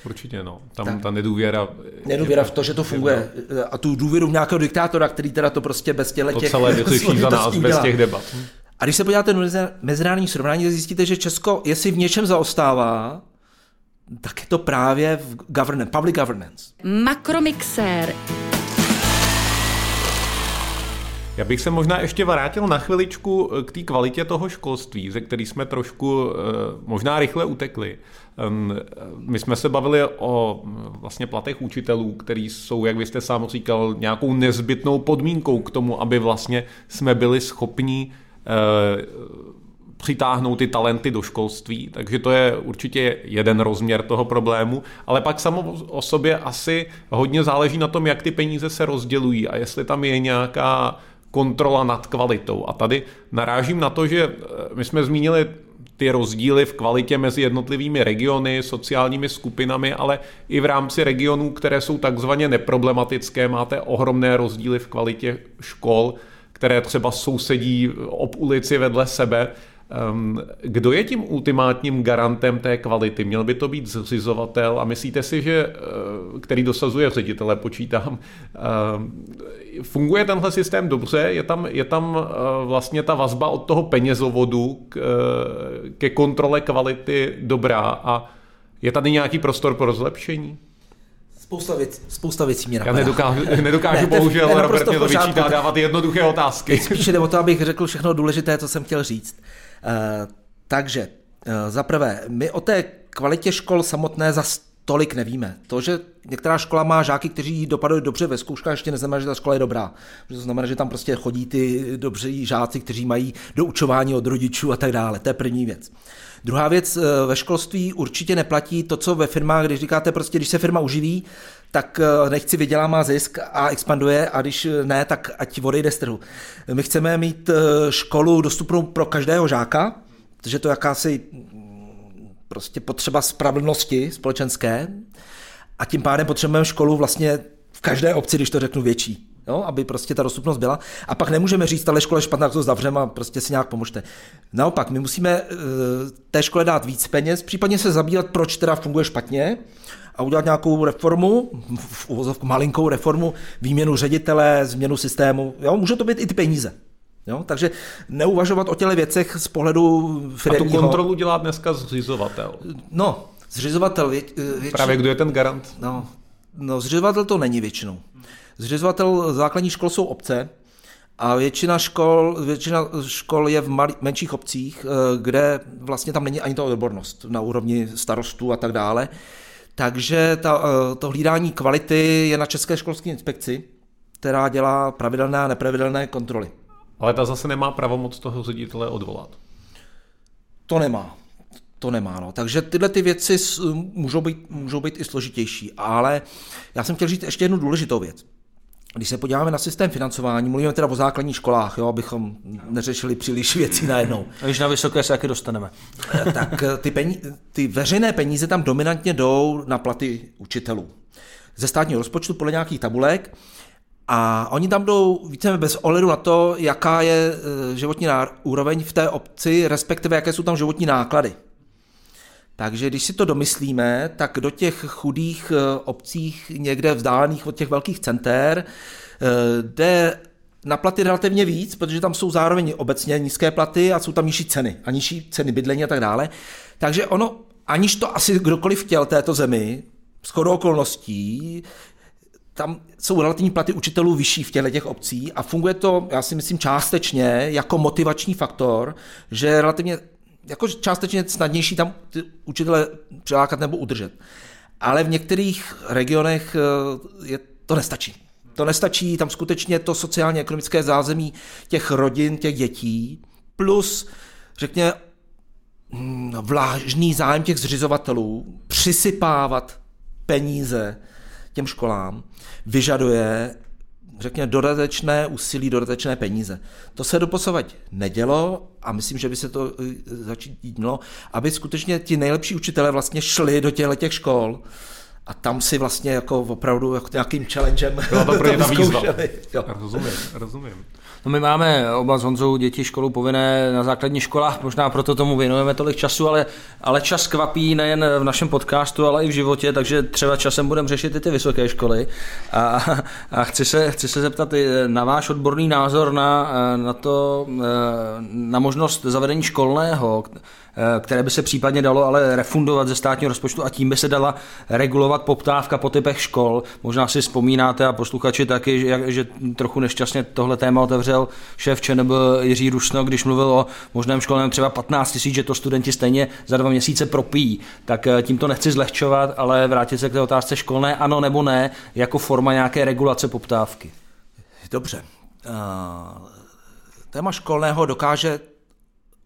Určitě, no. Tam tak. ta nedůvěra... Nedůvěra v to, že to funguje. A tu důvěru v nějakého diktátora, který teda to prostě bez těle těch... To celé vyřeší za nás, bez těch debat. A když se podíváte na mezinárodní srovnání, tak zjistíte, že Česko, jestli v něčem zaostává, tak je to právě v governance, public governance. Makromixér. Já bych se možná ještě vrátil na chviličku k té kvalitě toho školství, ze který jsme trošku eh, možná rychle utekli. My jsme se bavili o vlastně platech učitelů, který jsou, jak vy jste sám říkal, nějakou nezbytnou podmínkou k tomu, aby vlastně jsme byli schopni eh, přitáhnout ty talenty do školství, takže to je určitě jeden rozměr toho problému, ale pak samo o sobě asi hodně záleží na tom, jak ty peníze se rozdělují a jestli tam je nějaká kontrola nad kvalitou. A tady narážím na to, že eh, my jsme zmínili ty rozdíly v kvalitě mezi jednotlivými regiony, sociálními skupinami, ale i v rámci regionů, které jsou takzvaně neproblematické, máte ohromné rozdíly v kvalitě škol, které třeba sousedí ob ulici vedle sebe. Ehm, kdo je tím ultimátním garantem té kvality? Měl by to být zřizovatel a myslíte si, že eh, který dosazuje ředitele, počítám, ehm, funguje tenhle systém dobře? Je tam, je tam eh, vlastně ta vazba od toho penězovodu k, eh, ke kontrole kvality dobrá a je tady nějaký prostor pro zlepšení? Spousta, věc, spousta věcí mě Já nedokážu, nedokážu ne, bohužel, Robert mě to vyčítá dávat jednoduché otázky. Spíše jde o to, abych řekl všechno důležité, co jsem chtěl říct. Uh, takže, uh, za prvé, my o té kvalitě škol samotné za tolik nevíme. To, že některá škola má žáky, kteří dopadají dobře ve zkouškách, ještě neznamená, že ta škola je dobrá. To znamená, že tam prostě chodí ty dobří žáci, kteří mají doučování od rodičů a tak dále. To je první věc. Druhá věc, eh, ve školství určitě neplatí to, co ve firmách, když říkáte prostě, když se firma uživí, tak eh, nechci vydělá má zisk a expanduje a když ne, tak ať odejde z trhu. My chceme mít eh, školu dostupnou pro každého žáka, protože to je jakási prostě potřeba spravedlnosti společenské a tím pádem potřebujeme školu vlastně v každé obci, když to řeknu větší. Jo, aby prostě ta dostupnost byla. A pak nemůžeme říct, ale škola je špatná, to zavřeme a prostě si nějak pomožte. Naopak, my musíme uh, té škole dát víc peněz, případně se zabývat, proč teda funguje špatně a udělat nějakou reformu, v uvozovku malinkou reformu, výměnu ředitele, změnu systému. Jo, může to být i ty peníze. Jo? Takže neuvažovat o těle věcech z pohledu firmního... A tu kontrolu dělá dneska zřizovatel. No, zřizovatel vě, většinou... Právě kdo je ten garant? No, no, zřizovatel to není většinou. Zřizovatel základní škol jsou obce, a většina škol, většina škol je v malý, menších obcích, eh, kde vlastně tam není ani ta odbornost na úrovni starostů a tak dále. Takže ta, eh, to hlídání kvality je na České školské inspekci, která dělá pravidelné a nepravidelné kontroly. Ale ta zase nemá pravomoc toho ředitele odvolat. To nemá. To nemá, no. Takže tyhle ty věci můžou být, můžou být i složitější. Ale já jsem chtěl říct ještě jednu důležitou věc. Když se podíváme na systém financování, mluvíme teda o základních školách, jo, abychom neřešili příliš věcí najednou. A když na vysoké se taky dostaneme. tak ty, peníze, ty veřejné peníze tam dominantně jdou na platy učitelů. Ze státního rozpočtu podle nějakých tabulek a oni tam jdou více bez ohledu na to, jaká je e, životní úroveň v té obci, respektive jaké jsou tam životní náklady. Takže když si to domyslíme, tak do těch chudých e, obcích, někde vzdálených od těch velkých center, e, jde na platy relativně víc, protože tam jsou zároveň obecně nízké platy a jsou tam nižší ceny a nižší ceny bydlení a tak dále. Takže ono, aniž to asi kdokoliv chtěl této zemi, s okolností, tam jsou relativní platy učitelů vyšší v těchto těch obcí a funguje to, já si myslím, částečně jako motivační faktor, že relativně jako částečně snadnější tam ty učitele přilákat nebo udržet. ale v některých regionech eh, je, to nestačí. To nestačí, tam skutečně to sociálně ekonomické zázemí těch rodin, těch dětí, plus, řekně, hm, vlážný zájem těch zřizovatelů přisypávat peníze těm školám, vyžaduje řekněme, dodatečné úsilí, dodatečné peníze. To se doposovat nedělo a myslím, že by se to eh, začít mělo, aby skutečně ti nejlepší učitelé vlastně šli do těchto těch škol a tam si vlastně jako opravdu jako nějakým challengem Byla to pro ně ta výzva. Rozumím, rozumím. No my máme oba s Honzou děti školu povinné na základních školách, možná proto tomu věnujeme tolik času, ale, ale čas kvapí nejen v našem podcastu, ale i v životě, takže třeba časem budeme řešit i ty vysoké školy. A, a chci, se, chci se zeptat na váš odborný názor na, na to, na možnost zavedení školného, které by se případně dalo ale refundovat ze státního rozpočtu a tím by se dala regulovat poptávka po typech škol. Možná si vzpomínáte a posluchači taky, že, že trochu nešťastně tohle téma otevřel šéf ČNB Jiří Rusno, když mluvil o možném školném třeba 15 tisíc, že to studenti stejně za dva měsíce propíjí. Tak eh, tím to nechci zlehčovat, ale vrátit se k té otázce školné, ano nebo ne, jako forma nějaké regulace poptávky. Dobře. Uh, téma školného dokáže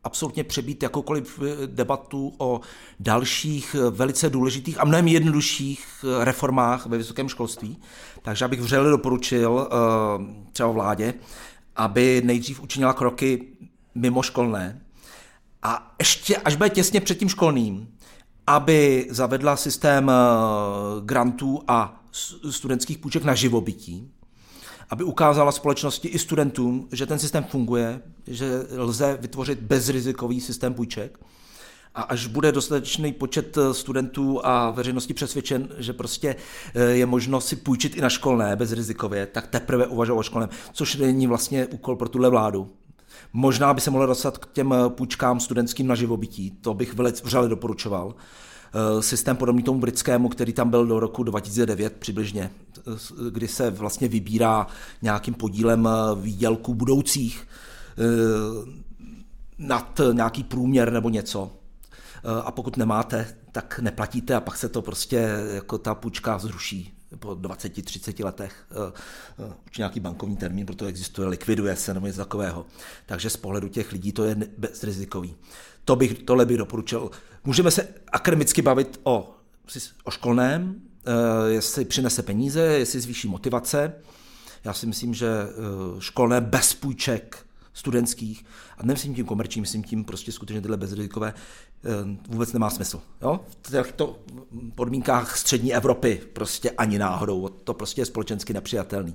absolutně přebít jakoukoliv eh, debatu o dalších eh, velice důležitých a mnohem jednodušších eh, reformách ve vysokém školství. Takže abych vřele doporučil třeba vládě, aby nejdřív učinila kroky mimoškolné a ještě, až bude těsně před tím školným, aby zavedla systém grantů a studentských půjček na živobytí, aby ukázala společnosti i studentům, že ten systém funguje, že lze vytvořit bezrizikový systém půjček. A až bude dostatečný počet eh, studentů a veřejnosti přesvědčen, že prostě eh, je možno si půjčit i na školné bezrizikově, tak teprve uvažovat o školném, což není vlastně úkol pro tuhle vládu. Možná by se mohlo dostat k těm eh, půjčkám studentským na živobytí, to bych velice vřele doporučoval. Eh, systém podobný tomu britskému, který tam byl do roku 2009 přibližně, kdy se vlastně vybírá nějakým podílem eh, výdělků budoucích eh, nad nějaký průměr nebo něco. A pokud nemáte, tak neplatíte a pak se to prostě jako ta půjčka zruší po 20-30 letech už nějaký bankovní termín, proto existuje, likviduje se nebo něco takového. Takže z pohledu těch lidí to je bezrizikový. To bych, tohle bych doporučil. Můžeme se akademicky bavit o, o školném, eh, jestli přinese peníze, jestli zvýší motivace. Já si myslím, že eh, školné bez půjček studentských, a nemyslím tím komerční, myslím tím prostě skutečně tyhle bezrizikové, eh, vůbec nemá smysl. Jo? V těchto podmínkách střední Evropy prostě ani náhodou. To prostě je společensky nepřijatelný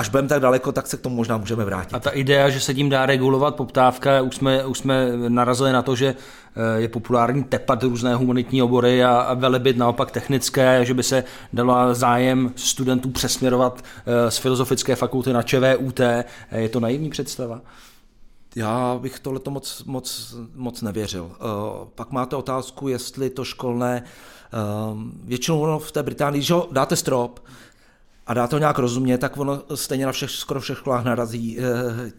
až budeme tak daleko, tak se k tomu možná můžeme vrátit. A ta idea, že se tím dá regulovat poptávka, už jsme, už jsme narazili na to, že eh, je populární tepat různé humanitní obory a, a velebit naopak technické, že by se dalo zájem studentů přesměrovat eh, z filozofické fakulty na ČVUT. Je to naivní představa? Já bych tohle moc, moc, moc nevěřil. Pak máte otázku, jestli to školné, většinou v té Británii, že dáte strop, a dá to nějak rozumně, tak ono stejně na všech, skoro všech školách narazí e,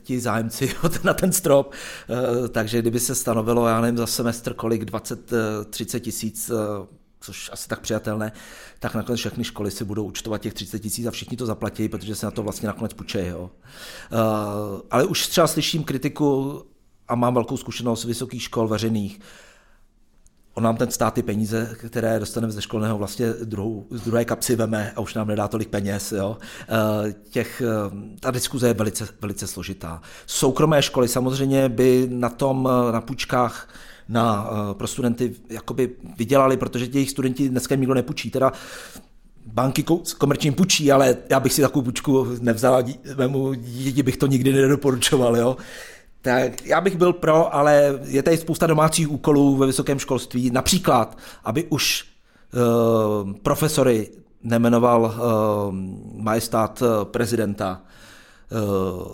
ti zájemci na ten strop. E, takže kdyby se stanovilo, já nevím, za semestr kolik, 20-30 eh, tisíc, e, což asi tak přijatelné, tak nakonec všechny školy si budou účtovat těch 30 tisíc a všichni to zaplatí, protože se na to vlastně nakonec půjčejí. E, ale už třeba slyším kritiku a mám velkou zkušenost vysokých škol veřejných, on nám ten stát ty peníze, které dostaneme ze školného, vlastně druhou, z druhé kapsy veme a už nám nedá tolik peněz. Jo. Eh, těch, eh, ta diskuze je velice, velice složitá. Soukromé školy samozřejmě by na tom, eh, na půjčkách na, pro studenty jakoby vydělali, protože těch studenti dneska nikdo nepůjčí. Teda banky komerčním půjčí, ale já bych si takovou půjčku nevzal, dítě bych to nikdy nedoporučoval. Jo. Tak já bych byl pro, ale je tady spousta domácích úkolů ve vysokém školství. Například, aby už uh, profesory nemenoval uh, majestát uh, prezidenta, uh,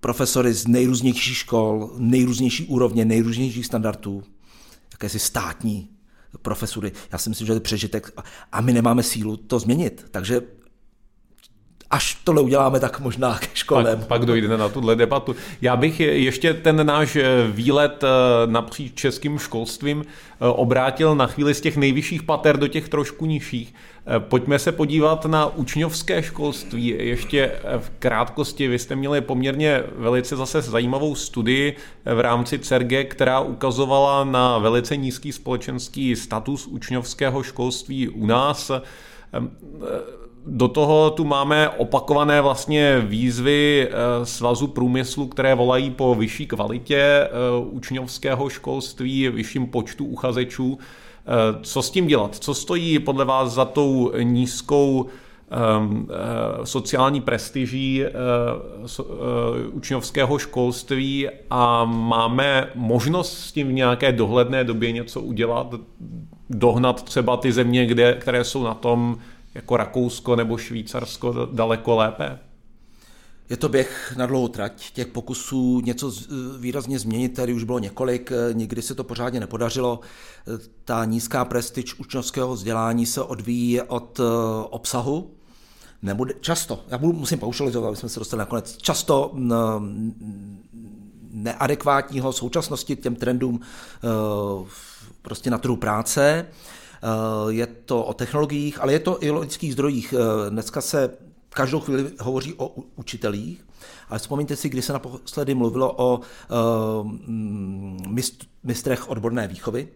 profesory z nejrůznějších škol, nejrůznější úrovně, nejrůznějších standardů, jakési státní profesury. Já si myslím, že to je přežitek a my nemáme sílu to změnit. Takže až tohle uděláme, tak možná ke školem. Pak, pak dojde na tuhle debatu. Já bych ještě ten náš výlet napříč českým školstvím obrátil na chvíli z těch nejvyšších pater do těch trošku nižších. Pojďme se podívat na učňovské školství. Ještě v krátkosti, vy jste měli poměrně velice zase zajímavou studii v rámci CERGE, která ukazovala na velice nízký společenský status učňovského školství u nás. Do toho tu máme opakované vlastně výzvy eh, Svazu průmyslu, které volají po vyšší kvalitě eh, učňovského školství, vyšším počtu uchazečů. Eh, co s tím dělat? Co stojí podle vás za tou nízkou ehm, sociální prestiží učňovského školství a máme možnost s tím v nějaké dohledné době něco udělat, dohnat třeba ty země, kde, které jsou na tom jako Rakousko nebo Švýcarsko daleko lépe? Je to běh na dlouhou trať. Těch pokusů něco výrazně změnit tady už bylo několik, nikdy se to pořádně nepodařilo. Ta nízká prestiž učňovského vzdělání se odvíjí od eh, obsahu. Nebude, často, já budu, musím paušalizovat, aby jsme se dostali nakonec, často neadekvátního současnosti těm trendům eh, prostě na trhu práce. Eh, je to o technologiích, ale je to i o lidských zdrojích. Eh, dneska se každou chvíli hovoří o učitelích, ale vzpomeňte si, kdy se naposledy mluvilo o eh, mistrech odborné výchovy,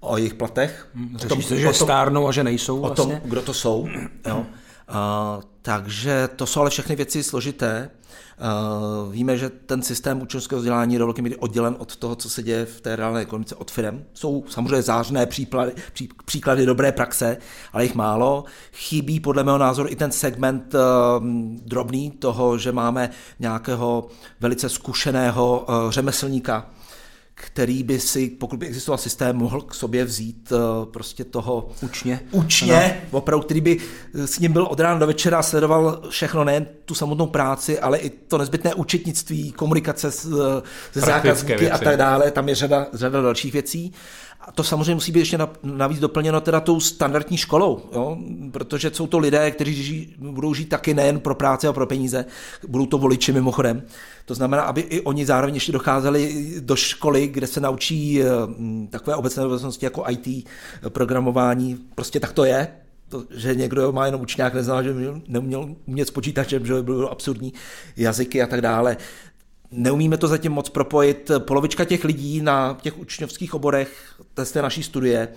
o jejich platech. Řeší tom, se, že tom, stárnou a že nejsou O vlastně. tom, kdo to jsou. Jo. Uh, takže to jsou ale všechny věci složité. Uh, víme, že ten systém učňovského vzdělání je do velké míry oddělen od toho, co se děje v té reálné ekonomice od firm. Jsou samozřejmě zářné příklady, pří, příklady dobré praxe, ale jich málo. Chybí podle mého názoru i ten segment uh, drobný toho, že máme nějakého velice zkušeného uh, řemeslníka, který by si, pokud by existoval systém, mohl k sobě vzít uh, prostě toho učně, učně no. opravdu, který by s ním byl od rána do večera, sledoval všechno, nejen tu samotnou práci, ale i to nezbytné účetnictví, komunikace s, se zákazníky a tak dále. Tam je řada, řada dalších věcí. A to samozřejmě musí být ještě navíc doplněno teda tou standardní školou, jo? protože jsou to lidé, kteří ži, budou žít taky nejen pro práci a pro peníze, budou to voliči mimochodem. To znamená, aby i oni zároveň ještě docházeli do školy, kde se naučí takové obecné dovednosti jako IT, programování, prostě tak to je, to, že někdo má jenom učňák, neznamená, že neuměl umět s počítačem, že by bylo absurdní jazyky a tak dále. Neumíme to zatím moc propojit. Polovička těch lidí na těch učňovských oborech z té naší studie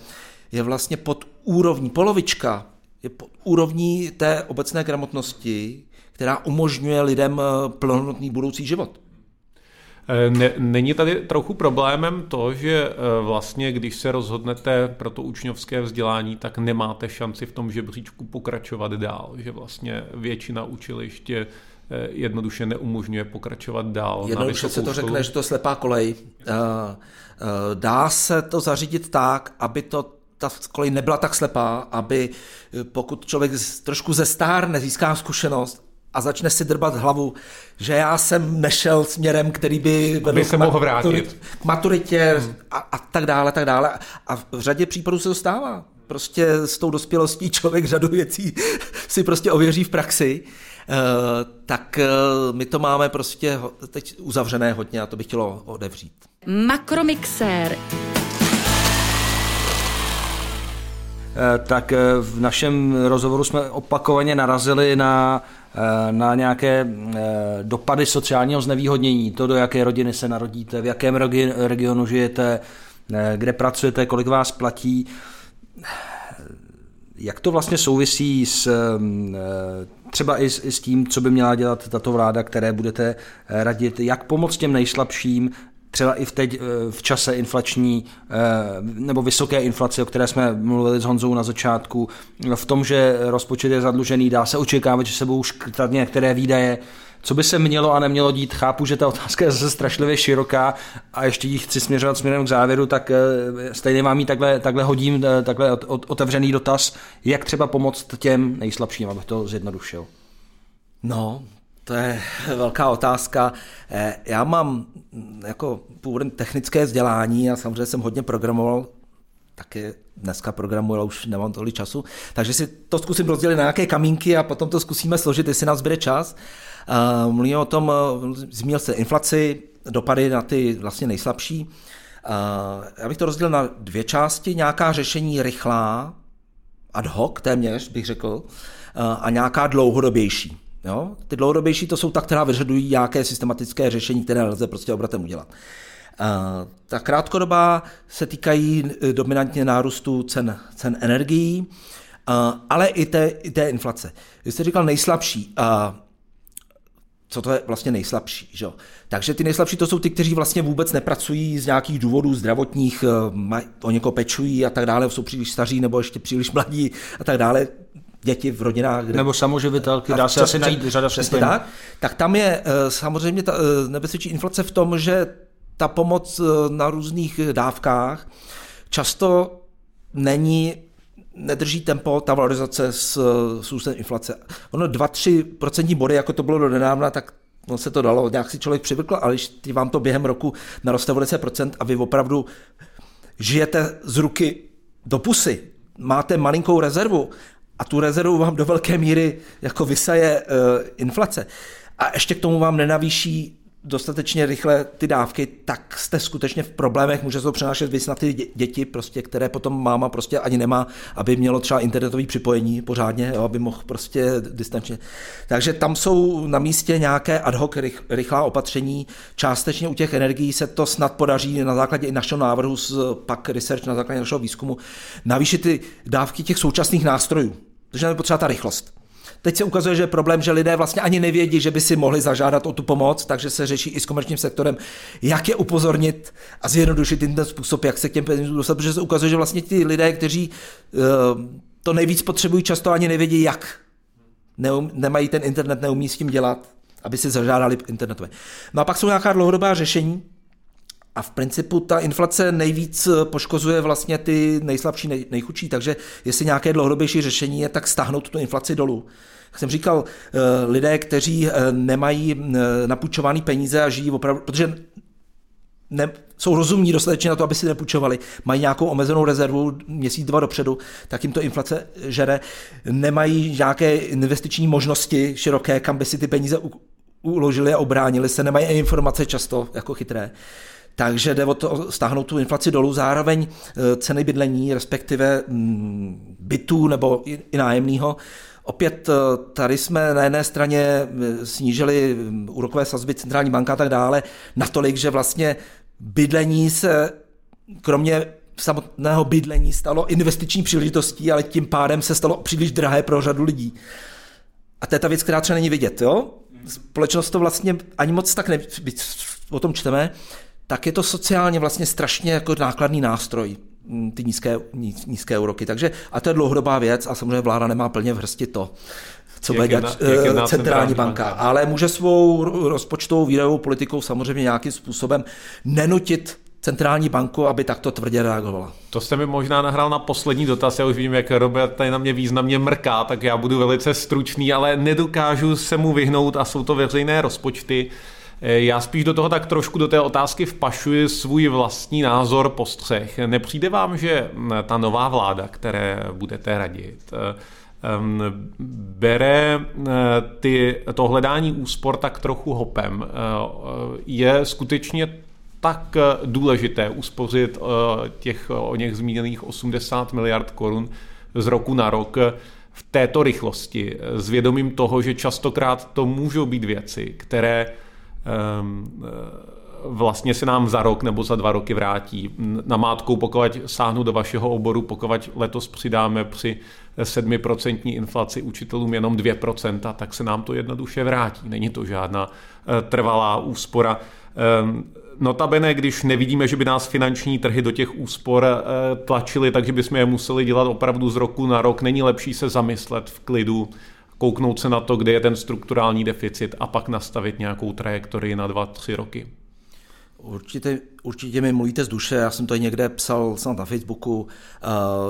je vlastně pod úrovní, polovička je pod úrovní té obecné gramotnosti, která umožňuje lidem eh, plnohodnotný budoucí život. Eh, ne, není tady trochu problémem to, že eh, vlastně, když se rozhodnete pro to učňovské vzdělání, tak nemáte šanci v tom žebříčku pokračovat dál, že vlastně většina učiliště jednoduše neumožňuje pokračovat dál. Jednoduše se to řekne, že to je slepá kolej. Dá se to zařídit tak, aby to ta kolej nebyla tak slepá, aby pokud člověk trošku zestárne, získá zkušenost a začne si drbat hlavu, že já jsem nešel směrem, který by vedl se mohl vrátit. k maturitě hmm. a, a tak dále, tak dále. A v řadě případů se to stává. Prostě s tou dospělostí člověk řadu věcí si prostě ověří v praxi Eh, tak eh, my to máme prostě teď uzavřené hodně a to bych chtělo odevřít. Makromixér. Eh, tak v našem rozhovoru jsme opakovaně narazili na, na nějaké dopady sociálního znevýhodnění, to, do jaké rodiny se narodíte, v jakém regionu žijete, kde pracujete, kolik vás platí. Jak to vlastně souvisí s třeba i s, i s tím, co by měla dělat tato vláda, které budete eh, radit, jak pomoct těm nejslabším, třeba i v teď eh, v čase inflační eh, nebo vysoké inflace, o které jsme mluvili s Honzou na začátku, v tom, že rozpočet je zadlužený, dá se očekávat, že se budou škrtat některé výdaje, co by se mělo a nemělo dít? Chápu, že ta otázka je zase strašlivě široká a ještě ji chci směřovat směrem k závěru, tak eh, stejně vám ji takhle, takhle hodím, takhle otevřený dotaz, jak třeba pomoct těm nejslabším, abych to zjednodušil. No, to je velká otázka. Eh, já mám mm, jako původem technické vzdělání a samozřejmě jsem hodně programoval taky dneska programu, ale už nemám tolik času. Takže si to zkusím rozdělit na nějaké kamínky a potom to zkusíme složit, jestli nás bude čas. Uh, mluvíme o tom, uh, zmínil se inflaci, dopady na ty vlastně nejslabší. Já bych to rozdělil na dvě části. Nějaká řešení rychlá, ad hoc téměř bych řekl, a nějaká dlouhodobější. Jo? Ty dlouhodobější to jsou ta, která vyžadují nějaké systematické řešení, které lze prostě obratem udělat. Ta krátkodobá se týkají e, dominantně nárůstu cen, cen energií, ale i té, i té inflace. Vy jste říkal nejslabší. Co to je vlastně nejslabší? Že? Takže ty nejslabší to jsou ty, kteří vlastně vůbec nepracují z nějakých důvodů zdravotních, o někoho pečují a tak dále, jsou příliš staří nebo ještě příliš mladí a tak dále děti v rodinách. Kde... Nebo samoživitelky, dá se asi najít řada skupin. Tak, tak tam je e, samozřejmě ta nebezpečí inflace v tom, že ta pomoc eh, na různých dávkách často není nedrží tempo ta valorizace s, s růstem inflace. Ono 2-3% body, jako to bylo do nedávna, tak no se to dalo, nějak si člověk přivykl, ale když vám to během roku naroste o 10% a vy opravdu žijete z ruky do pusy, máte malinkou rezervu a tu rezervu vám do velké míry jako vysaje uh, inflace a ještě k tomu vám nenavýší dostatečně rychle ty dávky, tak jste skutečně v problémech, může se to přenášet víc na ty děti, prostě, které potom máma prostě ani nemá, aby mělo třeba internetové připojení pořádně, jo, aby mohl prostě distančně. Takže tam jsou na místě nějaké ad hoc rychlá opatření. Částečně u těch energií se to snad podaří na základě i našeho návrhu, pak research na základě našeho výzkumu, navýšit ty dávky těch současných nástrojů. Takže je potřeba ta rychlost. Teď se ukazuje, že je problém, že lidé vlastně ani nevědí, že by si mohli zažádat o tu pomoc, takže se řeší i s komerčním sektorem, jak je upozornit a zjednodušit ten způsob, jak se k těm penězům dostat, protože se ukazuje, že vlastně ti lidé, kteří uh, to nejvíc potřebují, často ani nevědí, jak. Neum, nemají ten internet, neumí s tím dělat, aby si zažádali internetové. No a pak jsou nějaká dlouhodobá řešení, a v principu ta inflace nejvíc poškozuje vlastně ty nejslabší, nej, nejchudší, takže jestli nějaké dlouhodobější řešení je, tak stáhnout tu inflaci dolů. Jak jsem říkal, eh, lidé, kteří eh, nemají eh, napůjčované peníze a žijí opravdu, protože ne, jsou rozumní dostatečně na to, aby si nepůjčovali, mají nějakou omezenou rezervu měsíc, dva dopředu, tak jim to inflace žere, nemají nějaké investiční možnosti široké, kam by si ty peníze uložili a obránili se, nemají informace často jako chytré. Takže jde o to stáhnout tu inflaci dolů, zároveň ceny bydlení, respektive mm, bytů nebo i nájemného, Opět eh, tady jsme na jedné straně eh, snížili mm, úrokové sazby centrální banka a tak dále natolik, že vlastně bydlení se kromě samotného bydlení stalo investiční příležitostí, ale tím pádem se stalo příliš drahé pro řadu lidí. A to je ta věc, která třeba není vidět. Jo? Společnost to vlastně ani moc tak ne, o tom čteme, tak je to sociálně vlastně strašně jako nákladný nástroj. Mm, ty nízké, nízké úroky. Takže, a to je dlouhodobá věc a samozřejmě vláda nemá plně v hrsti to, co bude dělat centrální, centrální banka. banka. Ale může svou rozpočtovou výdajovou politikou samozřejmě nějakým způsobem nenutit centrální banku, aby takto tvrdě reagovala. To jste mi možná nahrál na poslední dotaz, já už vím, jak Robert tady na mě významně mrká, tak já budu velice stručný, ale nedokážu se mu vyhnout a jsou to veřejné rozpočty. Eh, já spíš do toho tak trošku do té otázky vpašuji svůj vlastní názor, postřeh. Nepřijde vám, že hm, ta nová vláda, které budete radit, eh, hm, bere eh, ty, to hledání úspor tak trochu hopem. Je skutečně tak důležité uspořit těch o něch zmíněných 80 miliard korun z roku na rok v této rychlosti, s vědomím toho, že častokrát to můžou být věci, které vlastně se nám za rok nebo za dva roky vrátí. Namátkou, pokud sáhnu do vašeho oboru, pokud letos přidáme při 7% inflaci učitelům jenom 2%, tak se nám to jednoduše vrátí. Není to žádná eh, trvalá úspora. Ehm, notabene, když nevidíme, že by nás finanční trhy do těch úspor eh, tlačily, takže bychom je museli dělat opravdu z roku na rok, není lepší se zamyslet v klidu, kouknout se na to, kde je ten strukturální deficit a pak nastavit nějakou trajektorii na dva, tři roky. Určitě, určitě mi mluvíte z duše, já jsem to někde psal snad na Facebooku, uh,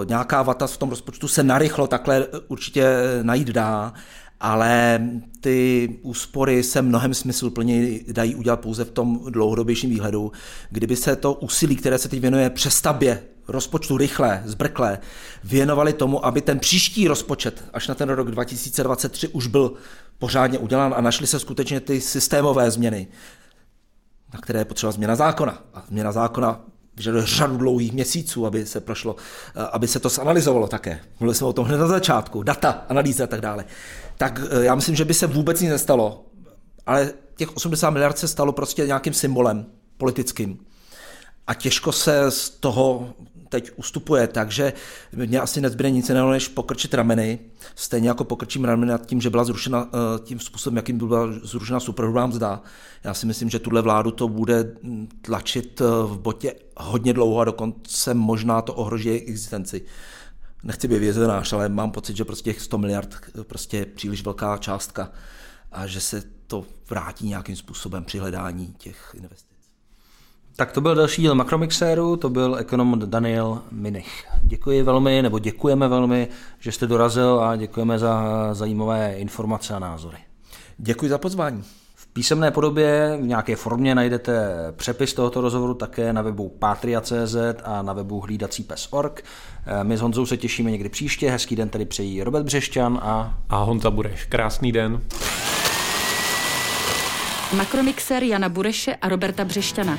nějaká vata v tom rozpočtu se narychlo takhle určitě najít dá, ale ty úspory se mnohem smysluplně dají udělat pouze v tom dlouhodobějším výhledu. Kdyby se to úsilí, které se teď věnuje přestavbě rozpočtu rychle, zbrklé, věnovali tomu, aby ten příští rozpočet až na ten rok 2023 už byl pořádně udělán a našli se skutečně ty systémové změny, na které je potřeba změna zákona. A změna zákona vyžaduje řadu dlouhých měsíců, aby se prošlo, aby se to zanalizovalo také. Mluvili jsme o tom hned na začátku, data, analýza a tak dále. Tak eh, já myslím, že by se vůbec nic nestalo, ale těch 80 miliard se stalo prostě nějakým symbolem politickým. A těžko se z toho teď ustupuje, takže mě asi nezbyde nic jiného, než pokrčit rameny. Stejně jako pokrčím rameny nad tím, že byla zrušena eh, tím způsobem, jakým byla zrušena superhrubá mzda. Já si myslím, že tuhle vládu to bude tlačit eh, v botě hodně dlouho a dokonce možná to ohroží jejich existenci. Nechci být vězenář, ale mám pocit, že prostě těch 100 miliard eh, prostě je příliš velká částka a že se to vrátí nějakým způsobem při hledání těch investic. Tak to byl další díl Makromixéru, to byl ekonom Daniel Minich. Děkuji velmi, nebo děkujeme velmi, že jste dorazil a děkujeme za zajímavé informace a názory. Děkuji za pozvání. V písemné podobě v nějaké formě najdete přepis tohoto rozhovoru také na webu patria.cz a na webu hlídací pes.org. My s Honzou se těšíme někdy příště. Hezký den tedy přejí Robert Břešťan a... A Honza Bureš. Krásný den. Makromixer Jana Bureše a Roberta Břešťana.